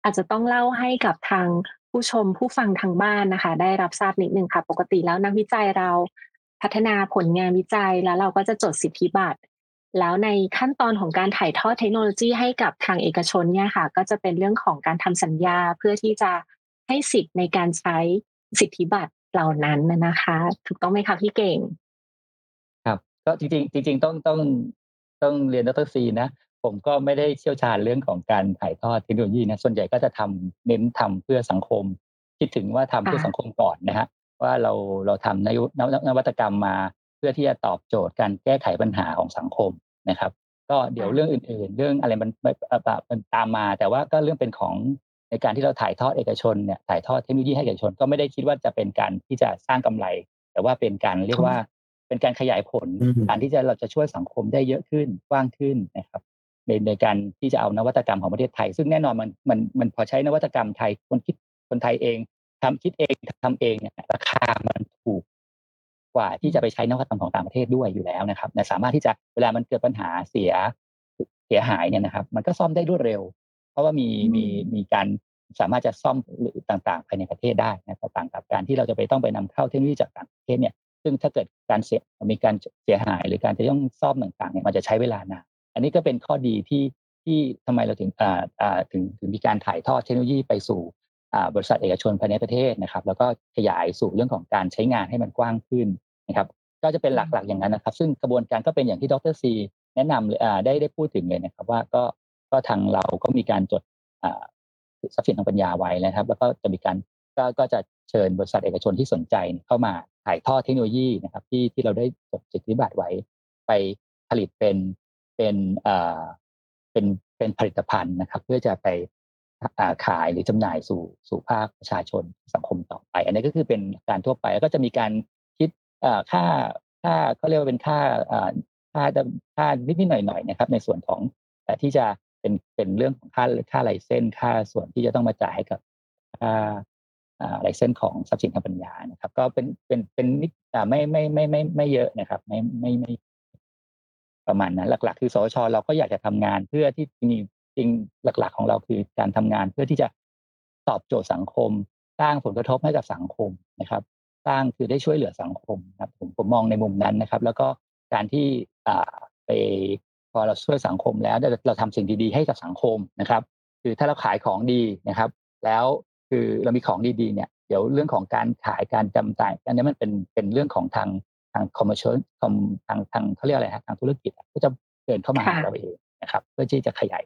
อาจจะต้องเล่าให้กับทางผู้ชมผู้ฟังทางบ้านนะคะ ได้รับทราบนิดนึงค่ะ ปกติแล้วนักวิจัยเราพัฒนาผลงานวิจัยแล้วเราก็จะจดสิทธิบัตรแล้วในขั้นตอนของการถ่ายทอดเทคโนโลยีให้กับทางเอกชนเนี่ยค่ะ ก็จะเป็นเรื่องของการทำสัญญาเพื่อที่จะให้สิทธิ์ในการใช้สิทธิบัตรเหล่านั้นนะคะ ถูกต้องไหมคะพี่เก่ง ครับ ก็จริงๆจริง ๆ ต้องต้องต้องเรียนดรซีนะ ผมก็ไม่ได้เชี่ยวชาญเรื่องของการถ่ายทอดเทคโนโลยีนะส่วนใหญ่ก็จะทำเน้นทำเพื่อสังคม คิดถึงว่าทำเพื่อสังคมก่อนนะฮะว่าเราเราทำนนวัตกรรมมาเพื่อที่จะตอบโจทย์การแก้ไขปัญหาของสังคมนะครับ ก็เดี๋ยวเรื่องอื่น ๆ เรื่องอะไรมันมันตามมา แต่ว่าก็เรื่องเป็นของในการที่เราถ่ายทอดเอกชนเนี่ยถ่ายทอดเทคโนโลยีให้เอกชนก็ไม่ได้คิดว่าจะเป็นการที่จะสร้างกำไร แต่ว่าเป็นการเรียกว่าเป็นการขยายผลการที่จะเราจะช่วยสังคมได้เยอะขึ้นกว้างขึ้นนะครับ ในในการที่จะเอานวัตกรรมของประเทศไทย ซึ่งแน่นอนมันมันมันพอใช้นวัตกรรมไทยคนคิดคนไทยเองทำคิดเองทำเองเนี่ยราคามันถูกกว่าที่จะไปใช้นวัตกรรมของต่างประเทศด้วยอยู่แล้วนะครับสามารถที่จะเวลามันเกิดปัญหาเสียเสียหายเนี่ยนะครับ มันก็ซ่อมได้รวดเร็ว เพราะว่ามีมีมีการสามารถจะซ่อมหรือต่างๆภายในประเทศได้นะครับต่างกับการที่เราจะไปต้องไปนำเข้าเทคโนโลยีจากต่างประเทศเนี่ย ซึ่งถ้าเกิดการเสียมีการเสียหายหรือการจะต้องซ่อมต่างๆเนี่ยมันจะใช้เวลานาน อันนี้ก็เป็นข้อดีที่ที่ทำไมเราถึงอ่าอ่าถึงถึงมีการถ่ายทอดเทคโนโลยีไปสู่อ่าบริษัทเอกชนภายในประเทศนะครับ แล้วก็ขยายสู่เรื่องของการใช้งานให้มันกว้างขึ้นนะครับ ก็จะเป็นหลักๆอย่างนั้นนะครับ ซึ่งกระบวนการก็เป็นอย่างที่ดรซีแนะนำเลยอ่าได้ได้พูดถึงเลยนะครับว่าก็ก็ทางเราก็มีการจดอ่าทรัพย์สินทางปัญญาไว้นะครับ แล้วก็จะมีการก็ก็จะเชิญบริษัทเอกชนที่สนใจเข้ามาถ่ายทอดเทคโนโลยีนะครับ ที่ที่เราได้จดสิทธิบัตรไว้ไปผลิตเป็น เป็นอ่าเป็นเป็นผลิตภัณฑ์นะครับ เพื่อจะไปขายหรือจำหน่ายสู่สู่ภาคประชาชนสังคมต่อไป อันนี้ก็คือเป็นการทั่วไปแล้วก็จะมีการคิดค่าค่าเขาเรียกว่าเป็นค่าค่าค่านิดนิดหน่อยหน่อยนะครับ ในส่วนของแต่ที่จะเป็นเป็นเรื่องของค่าค่าไลเซนค่าส่วนที่จะต้องมาจ่ายให้กับค่าไลเซนของทรัพย์สินทางปัญญานะครับ ก็เป็นเป็นเป็นนิดไม่ไม่ไม่ไม่ไม่เยอะนะครับ ไม่ไม่ไม่ ประมาณนั้นหลัก ๆ คือสชเราก็อยากจะทำงานเพื่อที่มีจริงหลัก ๆ ของเราคือการทำงานเพื่อที่จะตอบโจทย์สังคม สร้างผลกระทบให้กับสังคมนะครับ สร้างคือได้ช่วยเหลือสังคมครับผมผมมองในมุมนั้นนะครับ แล้วก็การที่อไปพอเราช่วยสังคมแล้วเราทำสิ่งดีๆให้กับสังคมนะครับ คือถ้าเราขายของดีนะครับ แล้วคือเรามีของดีๆเนี่ยเดี๋ยวเรื่องของการขายการจำหน่ายอันนี้มันเป็นเป็นเรื่องของทาง ทาง commercial ทางทางเขาเรียกอะไรฮะทางธุรกิจก็จะเดินเข้ามาหาเราเองนะครับ เพื่อที่จะขยาย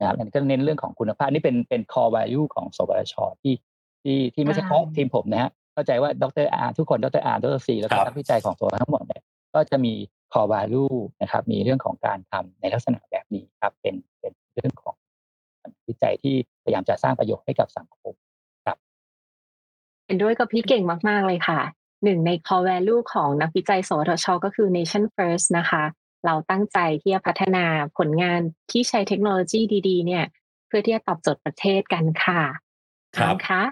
นะครับอันนี้ก็เน้นเรื่องของคุณภาพนี่เป็นเป็น core value ของสวชที่ที่ที่ไม่ใช่แค่ทีมผมนะฮะเข้าใจว่าดรอาร์ทุกคนดรอาร์ดรซีแล้วก็นักวิจัยของตัวทั้งหมดเนี่ยก็จะมี core value นะครับมีเรื่องของการทำในลักษณะแบบนี้ครับเป็นเป็นเรื่องของวิจัยที่พยายามจะสร้างประโยชน์ให้กับสังคมครับ เห็นด้วยกับพี่เก่งมาก ๆ เลยค่ะ หนึ่งใน core value ของนักวิจัย สวทช ก็คือ nation first นะคะ เราตั้งใจที่จะพัฒนาผลงานที่ใช้เทคโนโลยีดี ๆ เนี่ย เพื่อที่จะตอบโจทย์ประเทศกันค่ะครับคะ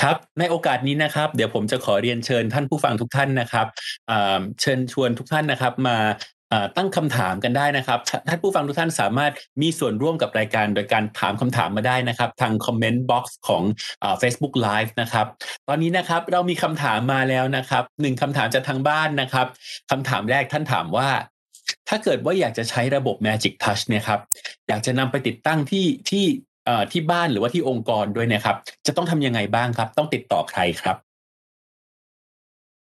ครับในโอกาสนี้นะครับเดี๋ยวผมจะขอเรียนเชิญท่านผู้ฟังทุกท่านนะครับเชิญชวนทุกท่านนะครับ มา ตั้งคำถามกันได้นะครับ ท่านผู้ฟังทุกท่านสามารถมีส่วนร่วมกับรายการโดยการถามคำถามมาได้นะครับ ทาง comment box ของ Facebook Live นะครับ ตอนนี้นะครับเรามีคำถามมาแล้วนะครับหนึ่งคำถามจากทางบ้านนะครับคำถามแรกท่านถามว่า ถ้าเกิดว่าอยากจะใช้ระบบ Magic Touch เนี่ยครับอยากจะนำไปติดตั้งที่ที่ที่บ้านหรือว่าที่องค์กรด้วยนะครับ จะต้องทำยังไงบ้างครับ ต้องติดต่อใครครับ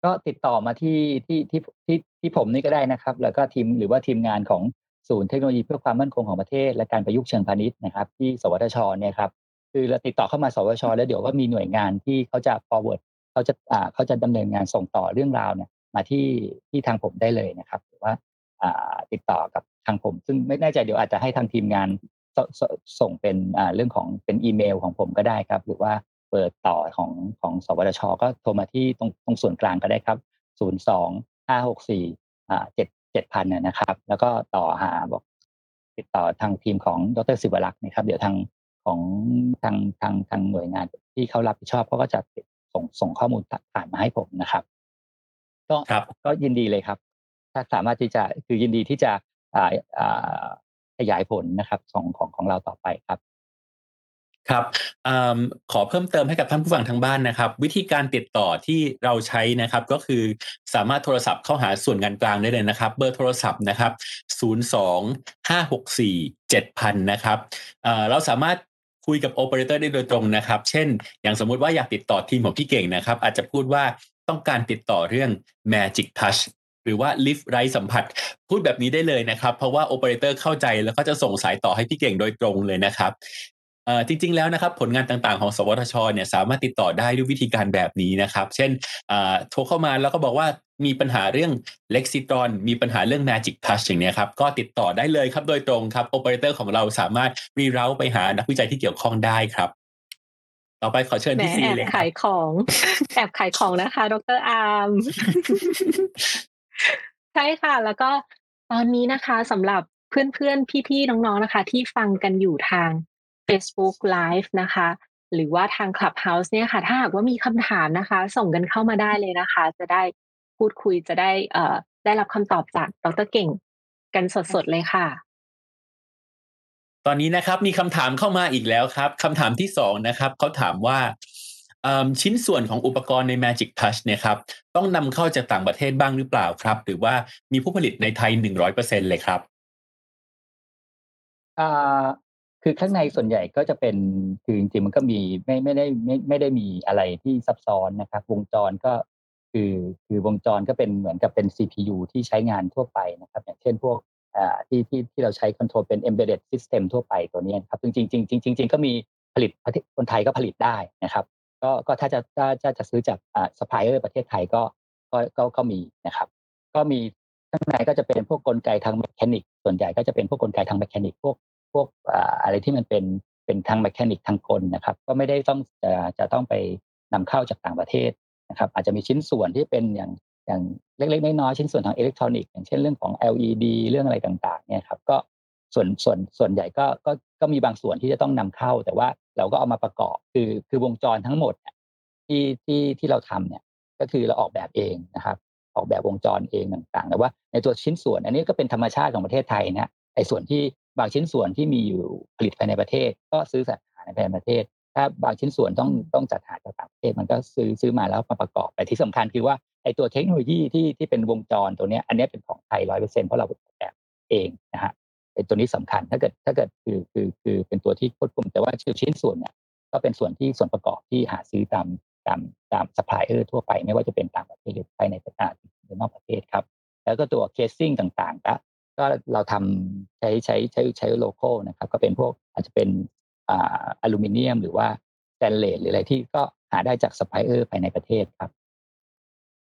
ก็ติดต่อมาที่ที่ที่ที่ ที่ผมนี่ก็ได้นะครับ แล้วก็ทีมหรือว่าทีมงานของศูนย์เทคโนโลยีเพื่อความมั่นคงของประเทศ และการประยุกต์เชิงพาณิชย์นะครับ ที่ สวทชเนี่ยครับคือเราติดต่อเข้ามาสวทชแล้วเดี๋ยวว่ามีหน่วยงานที่เขาจะ forward เขาจะอ่าเขาจะดำเนินงานส่งต่อเรื่องราวเนี่ยมาที่ที่ทางผมได้เลยนะครับหรือว่าอ่าติดต่อกับทางผม ซึ่งไม่แน่ใจเดี๋ยวอาจจะให้ทางทีมงานส่งเป็นอ่าเรื่องของเป็นอีเมลของผมก็ได้ครับ หรือว่าเบอร์ต่อของของสวทช ก็โทรมาที่ตรงตรงส่วนกลางก็ได้ครับ 0 2 5 6 4อ่า7 7พันนะครับ แล้วก็ต่อหาบอก ติดต่อทางทีมของดรศิวรักษ์นะครับ เดี๋ยวทางของทางทางทางหน่วยงานที่เขารับผิดชอบเขาก็จะส่งส่งข้อมูลผ่านมาให้ผมนะครับ ก็ก็ยินดีเลยครับ ถ้าสามารถที่จะคือยินดีที่จะอ่าอ่าขยายผลนะครับของของของเราต่อไปครับ ครับอขอเพิ่มเติมให้กับท่านผู้ฟังทางบ้านนะครับ วิธีการติดต่อที่เราใช้นะครับก็คือสามารถโทรศัพท์เข้าหาส่วนงานกลางได้เลยนะครับ เบอร์โทรศัพท์นะครับ 02 564 7000 นะครับเราสามารถคุยกับโอเปอเรเตอร์ได้โดยตรงนะครับ เช่น อย่างสมมุติว่าอยากติดต่อทีมของพี่เก่งนะครับ อาจจะพูดว่าต้องการติดต่อเรื่อง Magic Touch หรือว่าลิฟต์ไร้สัมผัส พูดแบบนี้ได้เลยนะครับ เพราะว่าโอเปอเรเตอร์เข้าใจแล้วก็จะส่งสายต่อให้พี่เก่งโดยตรงเลยนะครับ จริงๆแล้วนะครับผลงานต่างๆของ สวทชเนี่ยสามารถติดต่อได้ด้วยวิธีการแบบนี้นะครับ เช่นอ่าโทรเข้ามาแล้วก็บอกว่ามีปัญหาเรื่อง Lexitron มีปัญหาเรื่อง Magic Touch อย่างเนี้ยครับ ก็ติดต่อได้เลยครับโดยตรงครับโอเปอเรเตอร์ของเราสามารถ relay ไปหานักวิจัยที่เกี่ยวข้องได้ครับ ต่อไปขอเชิญแหมพี่ซีแอบเลยครัขาบยของแอบขายของนะคะ ดรอาร์มใช่ค่ะ แล้วก็ตอนนี้นะคะสำหรับเพื่อนๆ พี่ๆ น้องๆ นะคะ ที่ฟังกันอยู่ทาง Facebook Live นะคะ หรือว่าทาง Clubhouse เนี่ยค่ะ ถ้าหากว่ามีคำถามนะคะ ส่งกันเข้ามาได้เลยนะคะ จะได้พูดคุยจะได้เอ่อได้รับคำตอบจากดรเก่งกันสดๆเลยค่ะ ตอนนี้นะครับมีคำถามเข้ามาอีกแล้วครับคำถามที่สองนะครับเขาถามว่าเอิ่มชิ้นส่วนของอุปกรณ์ใน Magic Touch เนี่ยครับต้องนำเข้าจากต่างประเทศบ้างหรือเปล่าครับ หรือว่ามีผู้ผลิตในไทย 100%เลยครับอ่า คือข้างในส่วนใหญ่ก็จะเป็นคือจริงๆมันก็มีไม่ไม่ได้ไม่ไม่ได้มีอะไรที่ซับซ้อนนะครับ วงจรก็คือคือวงจรก็เป็นเหมือนกับเป็น CPU ที่ใช้งานทั่วไปนะครับ อย่างเช่นพวกอ่าที่ที่ที่เราใช้ control เป็น embedded system ทั่วไปตัวนี้นครับจริงๆจริงจริงจริงก็มีผลิตประเทศคนไทยก็ผลิตได้นะครับ ก็ก็ถ้าจะถ้าจะจะซื้อจากอ่า supplier ประเทศไทยก็ก็ก็ก็มีนะครับ ก็มีข้างในก็จะเป็นพวกกลไกทาง mechanic ส่วนใหญ่ก็จะเป็นพวกกลไกทาง mechanic พวก วกอะไรที่มันเป็นเป็นทาง mechanic ทางกลนะครับ ก็ไม่ได้ต้องจะจะต้องไปนำเข้าจากต่างประเทศนะครับ อาจจะมีชิ้นส่วนที่เป็นอย่างอย่างเล็กๆน้อยๆชิ้นส่วนทางอิเล็กทรอนิกส์อย่างเช่นเรื่องของ LED เรื่องอะไรต่างๆเนี่ยครับก็ส่วนส่วนส่วนใหญ่ก็ก็ก็มีบางส่วนที่จะต้องนำเข้า แต่ว่าเราก็เอามาประกอบคือคือวงจรทั้งหมดที่ที่ที่เราทำเนี่ยก็คือเราออกแบบเองนะครับ ออกแบบวงจรเองต่างๆ แต่ว่าในตัวชิ้นส่วน อันนี้ก็เป็นธรรมชาติของประเทศไทยนะไอ้ส่วนที่ บางชิ้นส่วนที่มีอยู่ผลิตภายในประเทศ ก็ซื้อจัดหาในภายในประเทศ ถ้าบางชิ้นส่วนต้องต้องจัดหาจากต่างประเทศมันก็ซื้อซื้อมาแล้วมาประกอบ แต่ที่สำคัญคือว่าไอ้ตัวเทคโนโลยีที่ที่เป็นวงจรตัวเนี้ยอันเนี้ยเป็นของไทยร้อยเปอร์เซ็นต์เพราะเราออกแบบเองนะฮะไอ้ตัวนี้สำคัญถ้าเกิดถ้าเกิดคือคือคือเป็นตัวที่ควบคุมแต่ว่าชิ้นส่วนเนี่ยก็เป็นส่วนที่ส่วนประกอบที่หาซื้อตามตามตามซัพพลายเออร์ทั่วไป ไม่ว่าจะเป็นต่างประเทศหรือภายในประเทศหรือนอกประเทศครับ แล้วก็ตัว casingต่างๆก็ ก็เราทำใช้ใช้ใช้ใช้ local นะครับ ก็เป็นพวกอาจจะเป็นอ่าอลูมิเนียม หรือว่าสแตนเลสหรืออะไรที่ก็หาได้จากซัพพลายเออร์ภายในประเทศครับ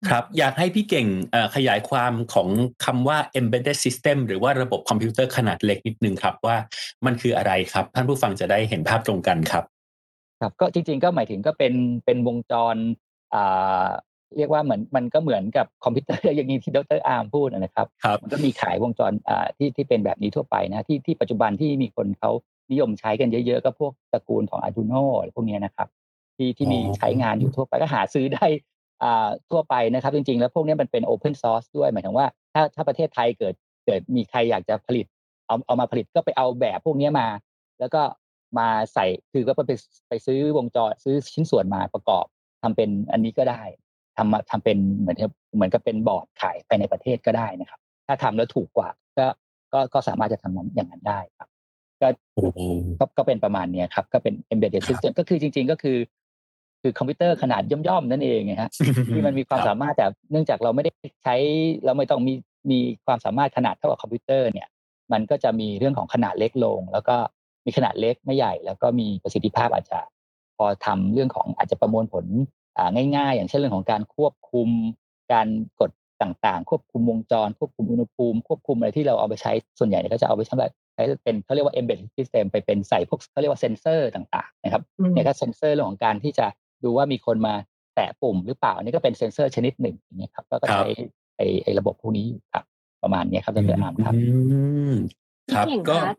ครับ อยากให้พี่เก่งเอ่อขยายความของคำว่า embedded system หรือว่าระบบคอมพิวเตอร์ขนาดเล็กนิดนึงครับว่ามันคืออะไรครับ ท่านผู้ฟังจะได้เห็นภาพตรงกันครับ ครับก็จริงๆก็หมายถึงก็เป็นเป็นวงจรอ่า เรียกว่าเหมือนมันก็เหมือนกับคอมพิวเตอร์อย่างนี้ที่ดรอาร์มพูดนะครับครับมันก็มีขายวงจรอ่าที่ที่เป็นแบบนี้ทั่วไปนะที่ที่ปัจจุบันที่มีคนเขานิยมใช้กันเยอะๆ ก็พวกตระกูลของ Arduino อะไรพวกเนี้ยนะครับ ที่ที่มีอ๋อใช้งานอยู่ทั่วไปก็หาซื้อได้อ่าทั่วไปนะครับ จริงๆ แล้วพวกเนี้ยมันเป็น Open Source ด้วยหมายถึงว่าถ้าถ้าประเทศไทยเกิดเกิดมีใครอยากจะผลิตเอาเอามาผลิตก็ไปเอาแบบพวกเนี้ยมา แล้วก็มาใส่คือก็ไปไปซื้อวงจรซื้อชิ้นส่วนมาประกอบทำเป็นอันนี้ก็ได้ ทำมาทำเป็นเหมือนกับเหมือนกับเป็นบอร์ดขายไปในประเทศก็ได้นะครับ ถ้าทำแล้วถูกกว่า ก็ก็ก็สามารถจะทำนั้นอย่างนั้นได้ครับก็โอ้โหก็ก็เป็นประมาณเนี้ยครับ ก็เป็น embedded ครับ system ก็คือจริง ๆ ก็คือ คือคอมพิวเตอร์ขนาดย่อมๆนั่นเองนะฮะที่มันมีความครับสามารถแต่เนื่องจากเราไม่ได้ใช้เราไม่ต้องมีมีความสามารถขนาดเท่ากับคอมพิวเตอร์เนี่ย มันก็จะมีเรื่องของขนาดเล็กลง แล้วก็มีขนาดเล็กไม่ใหญ่ แล้วก็มีประสิทธิภาพอาจจะพอทำเรื่องของอาจจะประมวลผลอ่า ง่ายๆ อย่างเช่นเรื่องของการควบคุม การกดต่างๆ ควบคุมวงจร ควบคุมอุณหภูมิ ควบคุมอะไรที่เราเอาไปใช้ส่วนใหญ่เนี่ยก็จะเอาไปใช้แบบใช้เป็นเขาเรียกว่า embedded system ไปเป็นใส่พวกเขาเรียกว่าเซนเซอร์ต่างๆนะครับอืมเนี่ยก็เซนเซอร์เรื่องของการที่จะดูว่ามีคนมาแตะปุ่มหรือเปล่าอันนี่ก็เป็นเซนเซอร์ชนิดหนึ่งอย่างเงี้ยครับก็ก็ครับใช้ไอไอระบบพวกนี้อยู่ครับ ประมาณเนี้ยครับดรอาร์มครับอืมครับพี่เก่งก็คะ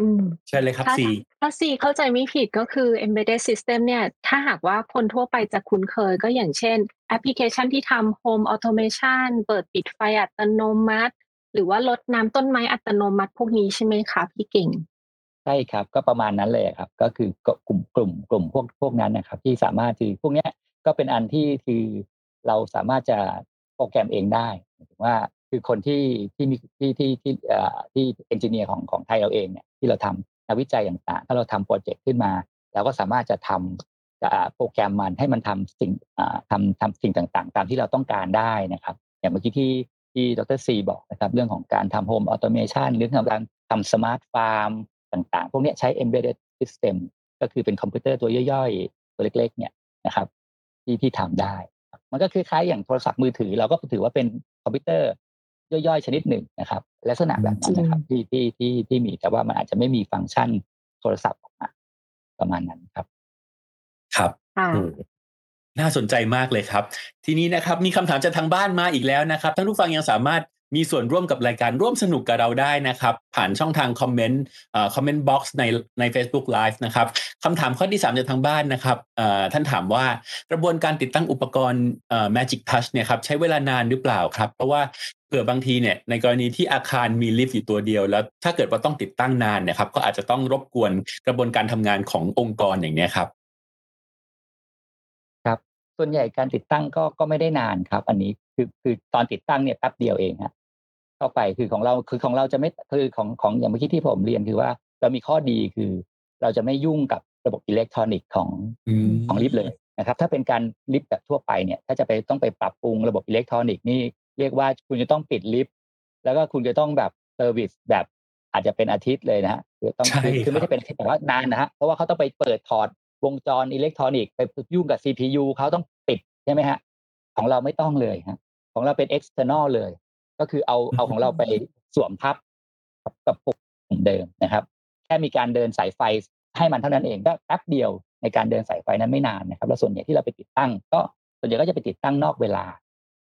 อืม เชิญเลยครับถ้าซี ถ้าซีเข้าใจไม่ผิดก็คือ embedded system เนี่ย ถ้าหากว่าคนทั่วไปจะคุ้นเคยก็อย่างเช่น แอปพลิเคชันที่ทำ home automation เปิดปิดไฟอัตโนมัติ หรือว่าลดน้ำต้นไม้อัตโนมัติพวกนี้ใช่ไหมคะพี่เก่ง ใช่ครับ ก็ประมาณนั้นเลยครับ ก็คือกลุ่มกลุ่มกลุ่มพวกพวกนั้นนะครับ ที่สามารถคือพวกเนี้ยก็เป็นอันที่คือเราสามารถจะโปรแกรมเองได้หมายถึงว่า คือคนที่ที่มีที่ที่ที่เอ่อที่ engineer ของของไทยเราเองเนี่ยที่เราทำนักวิจัยต่างๆ ถ้าเราทำโปรเจกต์ขึ้นมาเราก็สามารถจะทำจะโปรแกรมมันให้มันทำสิ่งอ่าทำทำสิ่งต่างๆ ตามที่เราต้องการได้นะครับ อย่างเมื่อกี้ที่ที่ดรซีบอกนะครับ เรื่องของการทำ home automation เรื่องของการทำ smart farm ต่างๆ พวกนี้ใช้ embedded system ก็คือเป็นคอมพิวเตอร์ตัวย่อยๆ ตัวเล็ก ๆ เนี่ยนะครับ ที่ที่ทำได้ มันก็คล้ายๆอย่างโทรศัพท์มือถือเราก็ถือว่าเป็นคอมพิวเตอร์ ย่อยๆ ชนิดหนึ่งนะครับ ลักษณะแบบนั้นนะครับที่ที่ที่ที่มีแต่ว่ามันอาจจะไม่มีฟังก์ชันโทรศัพท์ออกมาประมาณนั้นครับ ครับค่ะโอ้น่าสนใจมากเลยครับ ทีนี้นะครับ มีคำถามจากทางบ้านมาอีกแล้วนะครับท่านผู้ฟังยังสามารถมีส่วนร่วมกับรายการร่วมสนุกกับเราได้นะครับ ผ่านช่องทางคอมเมนต์คอมเมนต์บ็อกซ์ในใน Facebook Live นะครับคำถามข้อที่ 3 จากทางบ้านนะครับเอ่อท่านถามว่ากระบวนการติดตั้งอุปกรณ์เอ่อ Magic Touch เนี่ยครับใช้เวลานานหรือเปล่าครับ เพราะว่าเผื่อบางทีเนี่ยในกรณีที่อาคารมีลิฟต์อยู่ตัวเดียว แล้วถ้าเกิดว่าต้องติดตั้งนานเนี่ยครับก็อาจจะต้องรบกวนกระบวนการทำงานขององค์กรอย่างเนี้ยครับครับ ส่วนใหญ่การติดตั้งก็ก็ไม่ได้นานครับ อันนี้คือคือตอนติดตั้งเนี่ยแป๊บเดียวเองฮะเข้าไปคือของเราคือของเราจะไม่คือของของอย่างเมื่อกี้ที่ผมเรียนคือว่าเรามีข้อดีคือ เราจะไม่ยุ่งกับระบบอิเล็กทรอนิกส์ของอืมของลิฟต์เลยนะครับ ถ้าเป็นการลิฟต์แบบทั่วไปเนี่ย ถ้าจะไปต้องไปปรับปรุงระบบอิเล็กทรอนิกส์นี่ เรียกว่าคุณจะต้องปิดลิฟต์แล้วก็คุณจะต้องแบบ service แบบอาจจะเป็นอาทิตย์เลยนะฮะคือต้องใช่คือคือไม่ครัใช่บเป็นอาทิตย์แต่ว่านานนะฮะเพราะว่าเขาต้องไปเปิดถอดวงจรอิเล็กทรอนิกส์ไปยุ่งกับ CPU เขาต้องปิดใช่ไหมฮะของเราไม่ต้องเลยฮะของเราเป็น external เลย ก็คือเอาเอาของเราไปสวมทับกับกับปุ่มเดิมนะครับ แค่มีการเดินสายไฟให้มันเท่านั้นเองก็แป๊บเดียวในการเดินสายไฟนั้นไม่นานนะครับ แล้วส่วนใหญ่ที่เราไปติดตั้ง ก็ส่วนใหญ่ก็จะไปติดตั้งนอกเวลา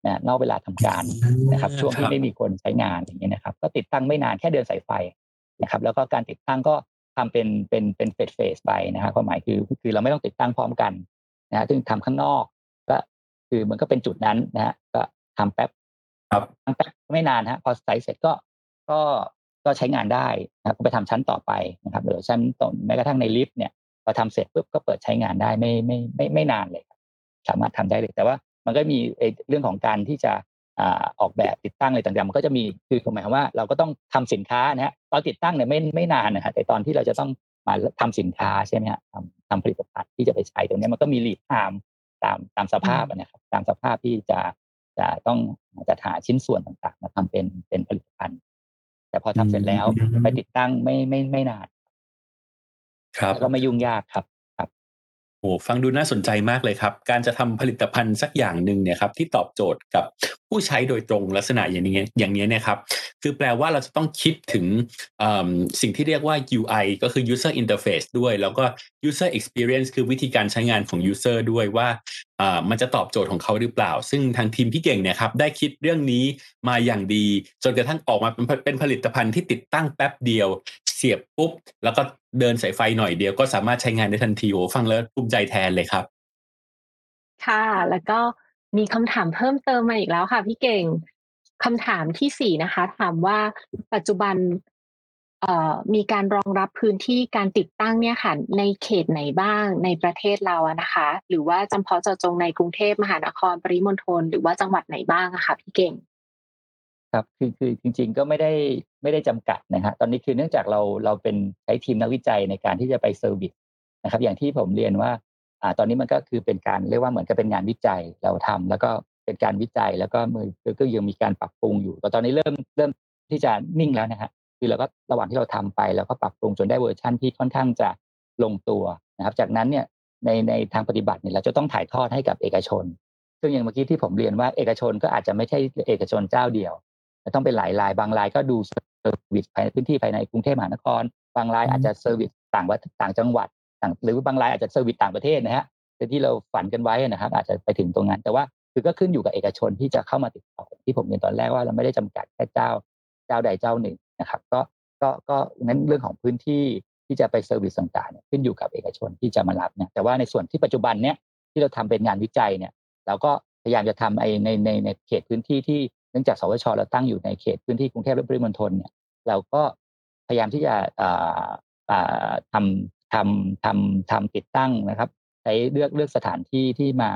นะนอกเวลาทำการนะครับ ช่วงที่ไม่มีคนใช้งานอย่างเงี้ยนะครับ ก็ติดตั้งไม่นานแค่เดินสายไฟนะครับ แล้วก็การติดตั้งก็ทำเป็นเป็นเป็นเฟสเฟสไปนะครับความหมายคือคือเราไม่ต้องติดตั้งพร้อมกันนะฮะซึ่งทำข้างนอก ก็คือมันก็เป็นจุดนั้นนะฮะก็ทำแป๊บครับทำแป๊บไม่นานฮะพอใส่เสร็จก็ก็ก็ใช้งานได้นะครับก็ไปทำชั้นต่อไปนะครับหรือชั้นต่อแม้กระทั่งในลิฟต์เนี่ยพอทำเสร็จปุ๊บก็เปิดใช้งานได้ไม่ไม่ไม่ไม่นานเลยครับสามารถทำได้เลย แต่ว่า มันก็มีไอ้เรื่องของการที่จะอ่าออกแบบติดตั้งอะไรต่างๆมันก็จะมีคือหมายความว่าเราก็ต้องทำสินค้านะฮะตอนติดตั้งเนี่ยไม่ไม่นานนะฮะแต่ตอนที่เราจะต้องมาทำสินค้าใช่ไหมฮะทำทำผลิตภัณฑ์ที่จะไปใช้ตรงเนี้ยมันก็มี lead time ตามตามสภาพอะนะครับตามสภาพที่จะจะต้องจัดหาชิ้นส่วนต่างๆมาทำเป็นเป็นผลิตภัณฑ์ แต่พอทำเสร็จแล้วอืมไปติดตั้งไม่ไม่ไม่นานครับแล้วก็ไม่ยุ่งยากครับ โอ้ฟังดูน่าสนใจมากเลยครับ การจะทำผลิตภัณฑ์สักอย่างหนึ่งเนี่ยครับที่ตอบโจทย์กับผู้ใช้โดยตรงลักษณะอย่างนี้อย่างนี้เนี่ยครับคือแปลว่าเราจะต้องคิดถึงสิ่งที่เรียกว่า UI ก็คือ user interface ด้วย แล้วก็ user experience คือวิธีการใช้งานของ user ด้วยว่ามันจะตอบโจทย์ของเขาหรือเปล่า ซึ่งทางทีมพี่เก่งเนี่ยครับได้คิดเรื่องนี้มาอย่างดี จนกระทั่งออกมาเป็นผลิตภัณฑ์ที่ติดตั้งแป๊บเดียวเสียบปุ๊บ แล้วก็ เดินสายไฟหน่อยเดียวก็สามารถใช้งานได้ทันทีโอ้ฟังแล้วภูมิใจแทนเลยครับ ค่ะ แล้วก็มีคำถามเพิ่มเติมมาอีกแล้วค่ะ พี่เก่งคำถามที่สี่นะคะ ถามว่าปัจจุบันเอ่อมีการรองรับพื้นที่การติดตั้งเนี่ยค่ะในเขตไหนบ้างในประเทศเราอะนะคะ หรือว่าจำเพาะเจาะจงในกรุงเทพมหานครปริมณฑลหรือว่าจังหวัดไหนบ้างอะค่ะพี่เก่ง ครับคือคือจริง ๆ ก็ไม่ได้ ไม่ได้จำกัดนะฮะตอนนี้คือเนื่องจากเราเราเป็นใช้ทีมนักวิจัยในการที่จะไป serviceนะครับอย่างที่ผมเรียนว่าอ่าตอนนี้มันก็คือเป็นการเรียกว่าเหมือนกับเป็นงานวิจัยเราทำแล้วก็เป็นการวิจัยแล้วก็มือคือก็ยังมีการปรับปรุงอยู่แต่ตอนนี้เริ่มเริ่มที่จะนิ่งแล้วนะฮะคือเราก็ระหว่างที่เราทำไปแล้วก็ปรับปรุงจนได้เวอร์ชั่นที่ค่อนข้างจะลงตัวนะครับ จากนั้นเนี่ยในในทางปฏิบัติเนี่ยเราจะต้องถ่ายทอดให้กับเอกชน ซึ่งอย่างเมื่อกี้ที่ผมเรียนว่าเอกชนก็อาจจะไม่ใช่เอกชนเจ้าเดียวต้องเป็นหลายรายบางรายก็ดู service ภายในพื้นที่ภายในกรุงเทพมหานคร บางรายอาจจะ service ต่างวัดต่างจังหวัดต่างหรือบางรายอาจจะ service ต่างประเทศนะฮะเป็นที่เราฝันกันไว้นะครับ อาจจะไปถึงตรงนั้น แต่ว่าคือก็ขึ้นอยู่กับเอกชนที่จะเข้ามาติดต่อที่ผมเรียนตอนแรกว่าเราไม่ได้จำกัดแค่เจ้าเจ้าใดเจ้าหนึ่งนะครับ ก็ก็ก็นั้นเรื่องของพื้นที่ที่จะไป service ต่างๆเนี่ยขึ้นอยู่กับเอกชนที่จะมารับเนี่ยแต่ว่าในส่วนที่ปัจจุบันเนี่ยที่เราทำเป็นงานวิจัยเนี่ยเราก็พยายามจะทำไอ้ในในในเขตพื้นที่ที่ เนื่องจากสวทชเราตั้งอยู่ในเขตพื้นที่กรุงเทพและปริมณฑลเนี่ยเราก็พยายามที่จะอ่าอ่าทำทำทำทำติดตั้งนะครับใช้เลือกเลือกสถานที่ที่มา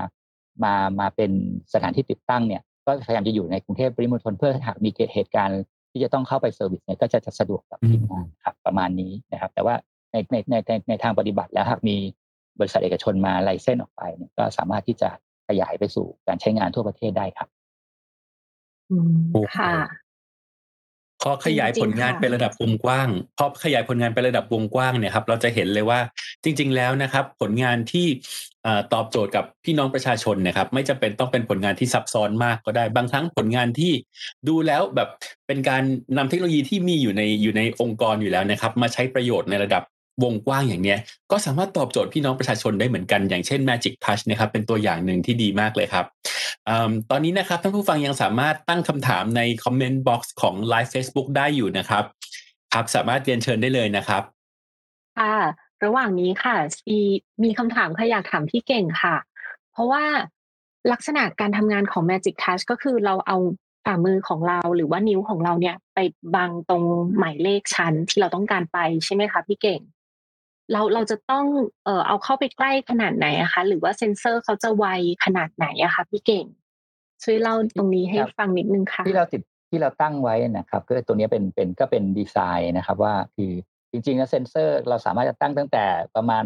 มามาเป็นสถานที่ติดตั้งเนี่ยก็พยายามจะอยู่ในกรุงเทพปริมณฑลเพื่อหากมีเกิดเหตุการณ์ที่จะต้องเข้าไป service เนี่ยก็จะจะสะดวกกับทีมงานครับประมาณนี้นะครับ แต่ว่าในในในในในทางปฏิบัติแล้วหากมีบริษัทเอกชนมา license ออกไปเนี่ยก็สามารถที่จะขยายไปสู่การใช้งานทั่วประเทศได้ครับอืม โอ้โหค่ะ พอขยายผลงานเป็นระดับวงกว้างพอขยายผลงานเป็นระดับวงกว้างเนี่ยครับ เราจะเห็นเลยว่าจริง ๆ แล้วนะครับ ผลงานที่ตอบโจทย์กับพี่น้องประชาชนนะครับ ไม่จำเป็นต้องเป็นผลงานที่ซับซ้อนมากก็ได้ บางครั้งผลงานที่ดูแล้วแบบเป็นการนำเทคโนโลยีที่มีอยู่ในอยู่ในองค์กรอยู่แล้วนะครับ มาใช้ประโยชน์ในระดับ วงกว้างอย่างเนี้ยก็สามารถตอบโจทย์พี่น้องประชาชนได้เหมือนกันอย่างเช่น Magic Touch นะครับเป็นตัวอย่างหนึ่งที่ดีมากเลยครับอตอนนี้นะครับท่านผู้ฟังยังสามารถตั้งคำถามใน comment box ของ Live Facebook ได้อยู่นะครับครับสามารถเรียนเชิญได้เลยนะครับค่ะระหว่างนี้ค่ะมีมีคำถามค่ะอยากถามพี่เก่งค่ะ เพราะว่าลักษณะการทำงานของ Magic Touch ก็คือเราเอาฝ่ามือของเราหรือว่านิ้วของเราเนี่ย ไปบังตรงหมายเลขชั้นที่เราต้องการไปใช่ไหมคะพี่เก่ง เราเราจะต้องเอ่อเอาเข้าไปใกล้ขนาดไหนอะคะ หรือว่าเซนเซอร์เขาจะไวขนาดไหนอะคะพี่เก่ง ช่วยเล่าตรงนี้ให้ฟังนิดนึงค่ะที่เราติดที่เราตั้งไว้นะครับก็ตัวนี้เป็นเป็นก็เป็นดีไซน์นะครับ ว่าคือจริงๆแล้วเซนเซอร์เราสามารถจะตั้งตั้งแต่ประมาณ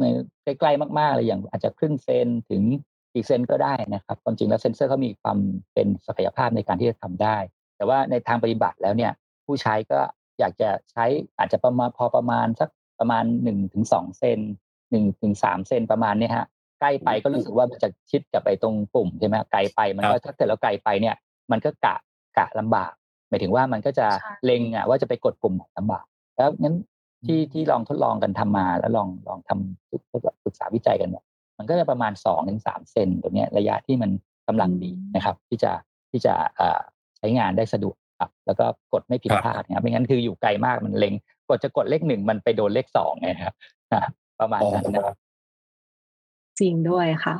ในใกล้ๆมากๆเลยอย่างอาจจะครึ่งเซนถึงอีกเซนก็ได้นะครับความจริงแล้วเซนเซอร์เขามีความเป็นศักยภาพในการที่จะทำได้ แต่ว่าในทางปฏิบัติแล้วเนี่ย ผู้ใช้ก็อยากจะใช้อาจจะประมาณพอประมาณสัก ประมาณหนึ่งถึงสองเซนหนึ่งถึงสามเซนประมาณนี้ฮะใกล้ไปก็รู้สึกว่าจะชิดกับไปตรงปุ่มใช่ไหมไกลไปมันก็ถ้าเกิดเราไกลไปเนี่ย มันก็กะกะลำบากหมายถึงว่ามันก็จะเล็งอะว่าจะไปกดปุ่มไหนลำบาก แล้วงั้นที่ที่ลองทดลองกันทำมาแล้วลองลองทำศึกษาวิจัยกันเนี่ยมันก็จะประมาณสองถึงสามเซนตรงนี้ระยะที่มันกำลังดีนะครับ ที่จะที่จะใช้งานได้สะดวกครับแล้วก็กดไม่ผิดพลาดนะครับไม่งั้นคืออยู่ไกลมากมันเล็ง กดจะกดเลขหนึ่งมันไปโดนเลขสองไงครับประมาณนั้นนะครับจริงด้วยค่ะ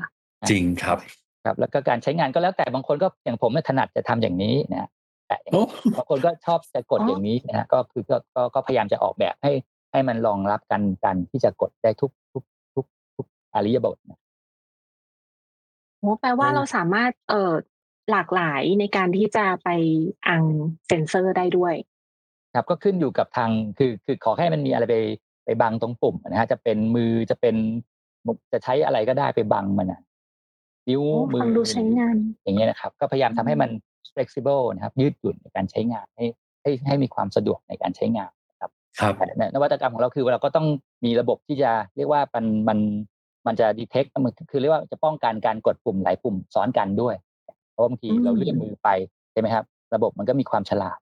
จริงครับ ครับ แล้วก็การใช้งานก็แล้วแต่บางคนก็อย่างผมถนัดจะทำอย่างนี้นะแต่บางคนก็ชอบจะกดอย่างนี้นะฮะก็คือก็ก็พยายามจะออกแบบให้ให้มันรองรับกันกันที่จะกดได้ทุกทุกทุกทุกอริยบทนะโอ้แปลว่าเราสามารถเอ่อหลากหลายในการที่จะไปอังเซนเซอร์ได้ด้วย ครับก็ขึ้นอยู่กับทางคือคือขอให้มันมีอะไรไปไปบังตรงปุ่มนะฮะจะเป็นมือจะเป็นจะใช้อะไรก็ได้ไปบังมันอะนิ้วมือดูใช้งาน อย่างเงี้ยนะครับ ก็พยายามทำให้มัน flexible นะครับ ยืดหยุ่นในการใช้งานให้ให้ให้มีความสะดวกในการใช้งานครับครับนวัตกรรมของเราคือเราก็ต้องมีระบบที่จะเรียกว่ามันมันมันจะ detect มันคือเรียกว่าจะป้องกันการกดปุ่มหลายปุ่มซ้อนกันด้วย เพราะบางทีเราเลื่อนมือไปใช่ไหมครับ ระบบมันก็มีความฉลาด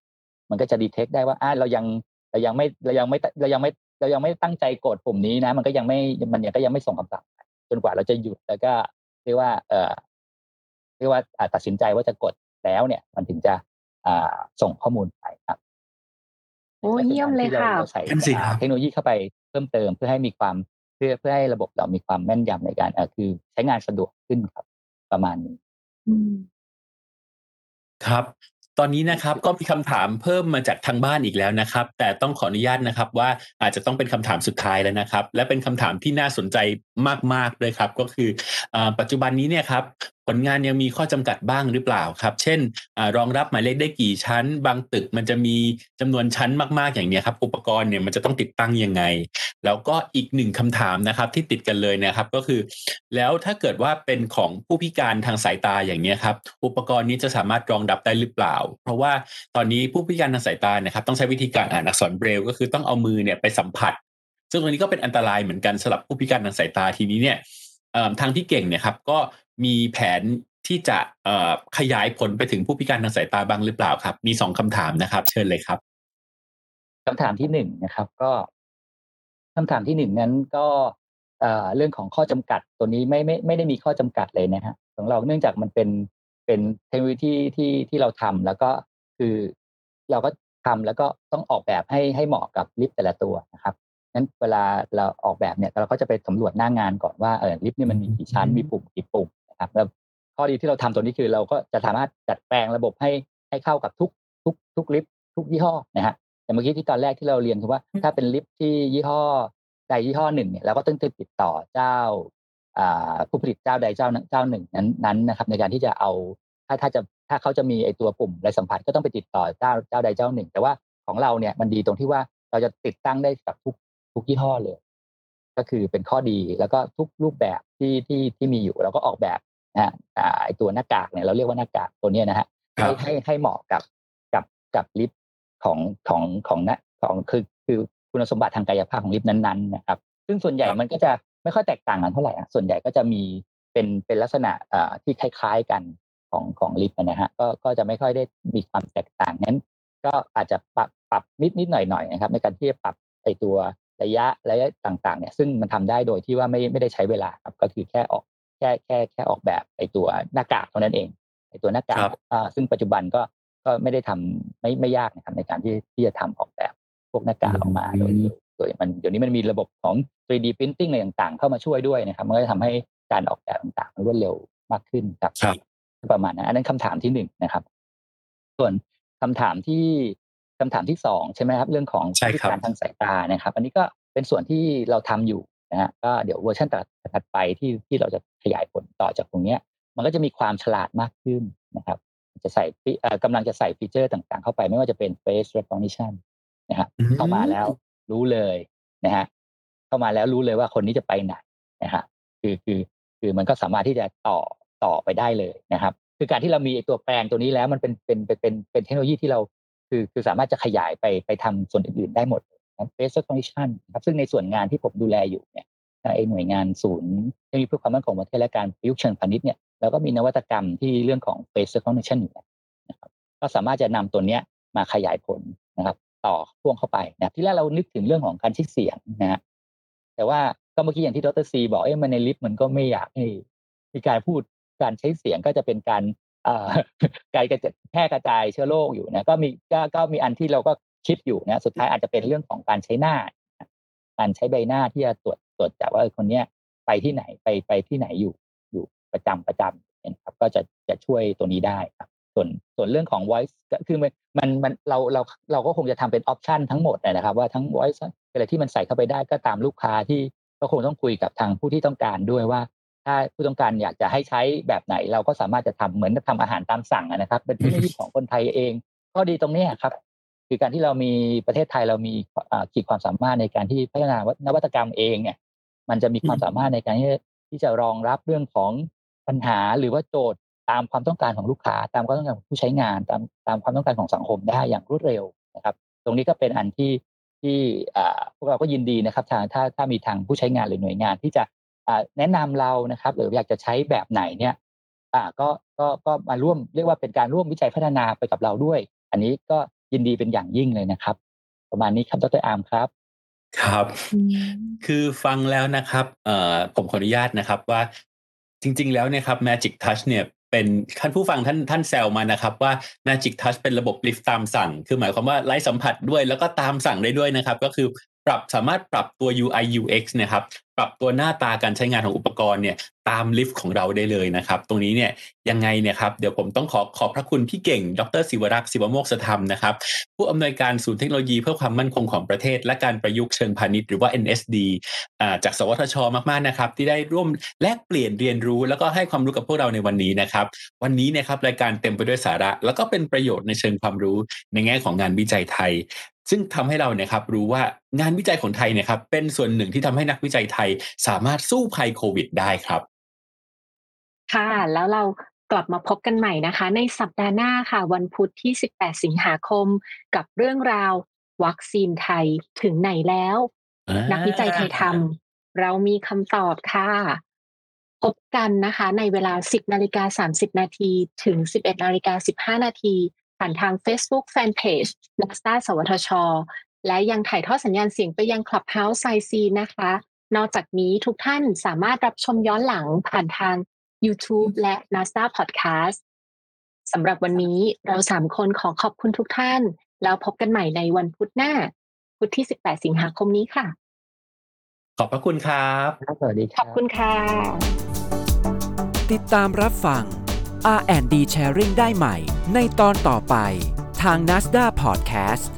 มันก็จะดีเทคได้ว่าอ่าเรายังเรายังไม่เรายังไม่เรายังไม่เรายังไม่ตั้งใจกดปุ่มนี้นะ มันก็ยังไม่มันยังก็ยังไม่ส่งคำสั่งจนกว่าเราจะหยุดแล้วก็เรียกว่า เอ่อเรียกว่าตัดสินใจว่าจะกดแล้วเนี่ย มันถึงจะอ่าส่งข้อมูลไปครับโอ้เยี่ยมเลยค่ะใส่เทคโนโลยีเข้าไปเพิ่มเติมเพื่อให้มีความเพื่อเพื่อให้ระบบเรามีความแม่นยำในการเออคือใช้งานสะดวกขึ้นครับ ประมาณนี้ครับ ตอนนี้นะครับก็มีคำถามเพิ่มมาจากทางบ้านอีกแล้วนะครับ แต่ต้องขออนุญาตนะครับว่าอาจจะต้องเป็นคำถามสุดท้ายแล้วนะครับ และเป็นคำถามที่น่าสนใจมากๆเลยครับ ก็คืออปัจจุบันนี้เนี่ยครับ ผลงานยังมีข้อจำกัดบ้างหรือเปล่าครับ เช่นอรองรับหมายเลขได้กี่ชั้น บางตึกมันจะมีจำนวนชั้นมากๆอย่างนี้ครับ อุปกรณ์เนี่ยมันจะต้องติดตั้งยังไง แล้วก็อีกหนึ่งคำถามนะครับที่ติดกันเลยนะครับก็คือ แล้วถ้าเกิดว่าเป็นของผู้พิการทางสายตาอย่างนี้ครับ อุปกรณ์นี้จะสามารถรองรับได้หรือเปล่า เพราะว่าตอนนี้ผู้พิการทางสายตานะครับต้องใช้วิธีการอ่านอักษรเบรลก็คือต้องเอามือเนี่ยไปสัมผัส ซึ่งตรงนี้ก็เป็นอันตรายเหมือนกันสำหรับผู้พิการทางสายตาทีนี้เนี่ยทางพี่เก่งเนี่ยครับก็ มีแผนที่จะขยายผลไปถึงผู้พิการทางสายตาบ้างหรือเปล่าครับ มีสองคำถามนะครับ เชิญเลยครับคำถามที่หนึ่งนะครับ ก็คำถามที่หนึ่งนั้นก็เรื่องของข้อจำกัดตัวนี้ไม่ไม่ไม่ได้มีข้อจำกัดเลยนะฮะของเราเนื่องจากมันเป็นเป็นเทคโนโลยีที่ที่ที่เราทำแล้วก็คือเราก็ทำแล้วก็ต้องออกแบบให้ให้เหมาะกับลิฟต์แต่ละตัวนะครับนั้นเวลาเราออกแบบเนี่ยเราก็จะไปสำรวจหน้างานก่อนว่าเออลิฟต์นี่มันมีกี่ชั้นมีปุ่มกี่ปุ่ม ครับแล้วข้อดีที่เราทำตัวนี้คือเราก็จะสามารถจัดแปลงระบบให้ให้เข้ากับทุกทุกทุกลิฟต์ทุกยี่ห้อนะฮะอย่างเมื่อกี้ที่ตอนแรกที่เราเรียนคือว่า ถ้าเป็นลิฟต์ที่ยี่ห้อใดยี่ห้อหนึ่งเนี่ยเราก็ต้องติดต่อเจ้าผู้ผลิตเจ้าใดเจ้าเจ้าหนึ่งนั้นนั้นนะครับในการที่จะเอาถ้าถ้าจะถ้าเขาจะมีไอตัวปุ่มอะไรสัมผัสก็ต้องไปติดต่อเจ้าเจ้าใดเจ้าหนึ่ง แต่ว่าของเราเนี่ยมันดีตรงที่ว่าเราจะติดตั้งได้กับทุกทุกยี่ห้อเลย ก็คือเป็นข้อดีแล้วก็ทุกรูปแบบที่ที่ที่มีอยู่เราก็ออกแบบนะฮะไอตัวหน้ากากเนี่ยเราเรียกว่าหน้ากากตัวนี้นะฮะให้ให้ให้เหมาะกับกับกับลิฟต์ของของของนะของคือคือคุณสมบัติทางกายภาพของลิฟต์นั้นๆนะครับ ซึ่งส่วนใหญ่ครับมันก็จะไม่ค่อยแตกต่างกันเท่าไหร่อะส่วนใหญ่ก็จะมีเป็นเป็นลักษณะอ่าที่คล้ายๆกันของของลิฟต์นะฮะก็ก็จะไม่ค่อยได้มีความแตกต่างนั้น ก็อาจจะปรับปรับนิดนิดหน่อยหน่อยนะครับ ในการที่จะปรับไอตัว ระยะระยะต่างๆเนี่ยซึ่งมันทำได้โดยที่ว่าไม่ไม่ได้ใช้เวลาครับก็คือแค่ออกแค่แค่แค่ออกแบบไอตัวหน้ากากเท่านั้นเองไอตัวหน้ากาครักบอ่าซึ่งปัจจุบันก็ก็ไม่ได้ทำไม่ไม่ยากนะครับในการที่ที่จะทำออกแบบพวกหน้ากากออกมาโดยโดยมันเดี๋ยวนี้มันมีระบบของ 3D printing อะไรต่างๆ เข้ามาช่วยด้วยนะครับ มันก็จะทำให้การออกแบบต่างๆมันรวดเร็วมากขึ้นครับครับประมาณนั้นอันนั้นคำถามที่หนึ่งนะครับ ส่วนคำถามที่ คำถามที่สองใช่ไหมครับเรื่องของใช่ครับพิการทางสายตานะครับ อันนี้ก็เป็นส่วนที่เราทำอยู่นะฮะก็เดี๋ยวเวอร์ชันถัดไปที่ที่เราจะขยายผลต่อจากตรงเนี้ยมันก็จะมีความฉลาดมากขึ้นนะครับจะใส่ฟีเอ่อกำลังจะใส่ feature ต่างๆ เข้าไปไม่ว่าจะเป็น face recognition นะครับอืมเข้ามาแล้วรู้เลยนะฮะเข้ามาแล้วรู้เลยว่าคนนี้จะไปไหนนะฮะคือคือคือมันก็สามารถที่จะต่อต่อไปได้เลยนะครับ คือการที่เรามีไอ้ตัวแปลงตัวนี้แล้วมันเป็นเป็นเป็นเป็นเป็นเทคโนโลยีที่เรา คือคือสามารถจะขยายไปไปทำส่วนอื่นๆได้หมดนะ face recognition นครับซึ่งในส่วนงานที่ผมดูแลอยู่เนี่ยไอ้หน่วยงานศูนย์เทคโนโลยีเพื่อความมั่นคงของประเทศและการประยุกต์เชิงพาณิชย์เนี่ยเราก็มีนวัตกรรมที่เรื่องของ face recognition อยู่นะครับก็สามารถจะนำตัวเนี้ยมาขยายผลนะครับต่อพ่วงเข้าไปนะที่แรกเรานึกถึงเรื่องของการใช้เสียงนะฮะแต่ว่าก็เมื่อกี้อย่างที่ดรซีบอกเอ้ยมันในลิฟต์มันก็ไม่อยากให้มีการพูดการใช้เสียงก็จะเป็นการ การกระจายแพร่กระจายเชื้อโรคอยู่นะก็มีก็ก็มีอันที่เราก็คิดอยู่นะสุดท้ายอาจจะเป็นเรื่องของการใช้หน้า การใช้ใบหน้าที่จะตรวจตรวจจับว่าคนเนี้ยไปที่ไหนไปไปที่ไหนอยู่อยู่ประจำประจำนะครับ ก็จะจะช่วยตัวนี้ได้ครับ ส่วนส่วนเรื่องของ voice ก็คือมันมันมันเราเราเราก็คงจะทำเป็นออปชันทั้งหมดนะครับ ว่าทั้ง voice อะไรที่มันใส่เข้าไปได้ก็ตามลูกค้าที่ก็คงต้องคุยกับทางผู้ที่ต้องการด้วยว่า ถ้าผู้ต้องการอยากจะให้ใช้แบบไหน เราก็สามารถจะทำเหมือนทำอาหารตามสั่งนะครับ เป็นทคโนโลยีของคนไทยเองข้อดีตรงนี้ครับ คือการที่เรามีประเทศไทยเรามีขีดความสามารถในการที่พัฒนานวัตกรรมเองเนี่ยมันจะมีความสามารถในการที่ที่จะรองรับเรื่องของปัญหาหรือว่าโจทย์ตามความต้องการของลูกค้า ตามความต้องการของผู้ใช้งาน ตามตามความต้องการของสังคมได้อย่างรวดเร็วนะครับ ตรงนี้ก็เป็นอันที่ที่พวกเราก็ยินดีนะครับทางถ้าถ้ามีทางผู้ใช้งานหรือหน่วยงานที่จะ แนะนำเรานะครับ หรืออยากจะใช้แบบไหนเนี่ยอ่าก็ก็ก็มาร่วมเรียกว่าเป็นการร่วมวิจัยพัฒนาไปกับเราด้วย อันนี้ก็ยินดีเป็นอย่างยิ่งเลยนะครับ ประมาณนี้ครับดรอาร์มครับครับอืมคือฟังแล้วนะครับเอ่อผมขออนุญาตนะครับว่าจริง ๆ แล้วเนี่ยครับ Magic Touch เนี่ยเป็นท่านผู้ฟังท่านท่านแซวมานะครับว่า Magic Touch เป็นระบบลิฟต์ตามสั่ง คือหมายความว่าไร้สัมผัสด้วยแล้วก็ตามสั่งได้ด้วยนะครับ ก็คือปรับสามารถปรับตัว UI UX เนะครับ ปรับตัวหน้าตาการใช้งานของอุปกรณ์เนี่ยตามลิฟต์ของเราได้เลยนะครับ ตรงนี้เนี่ยยังไงเนี่ยครับเดี๋ยวผมต้องขอขอบพระคุณพี่เก่ง ดรศิวรักษ์ศิวโมกษธรรมนะครับ ผู้อำนวยการศูนย์เทคโนโลยีเพื่อความมั่นคงของประเทศ และการประยุกต์เชิงพาณิชย์หรือว่า NSD าจากสวทช มากๆนะครับ ที่ได้ร่วมแลกเปลี่ยนเรียนรู้ แล้วก็ให้ความรู้กับพวกเราในวันนี้นะครับ วันนี้เนะครับรายการเต็มไปด้วยสาระ แล้วก็เป็นประโยชน์ในเชิงความรู้ในแง่ของงานวิจัยไทยซึ่งทำให้เราเนี่ยครับรู้ว่างานวิจัยของไทยเนี่ยครับเป็นส่วนหนึ่งที่ทำให้นักวิจัยไทยสามารถสู้ภัยโควิดได้ครับ ค่ะแล้วเรากลับมาพบกันใหม่นะคะ ในสัปดาห์หน้าค่ะ วันพุธที่ 18 สิงหาคม กับเรื่องราว วัคซีนไทยถึงไหนแล้ว นักวิจัยไทยทำเรามีคำตอบค่ะพบกันนะคะ ในเวลา 10นาฬิกา30 นาทีถึง 11นาฬิกา15 นาที ผ่านทาง Facebook Fanpage นักสตาสวทช และยังถ่ายทอดสัญญาณเสียงไปยัง Clubhouse ไซซีนะคะ นอกจากนี้ทุกท่านสามารถรับชมย้อนหลังผ่านทาง YouTube และ NASA Podcast สำหรับวันนี้เราสามคนขอขอบคุณทุกท่าน แล้วพบกันใหม่ในวันพุธหน้า พุธที่ 18 สิงหาคมนี้ค่ะ ขอบพระคุณครับ สวัสดีคขรัอบคุณค่ะ ติดตามรับฟัง R&D Sharing ได้ใหม่ ในตอนต่อไปทาง NASDA Podcast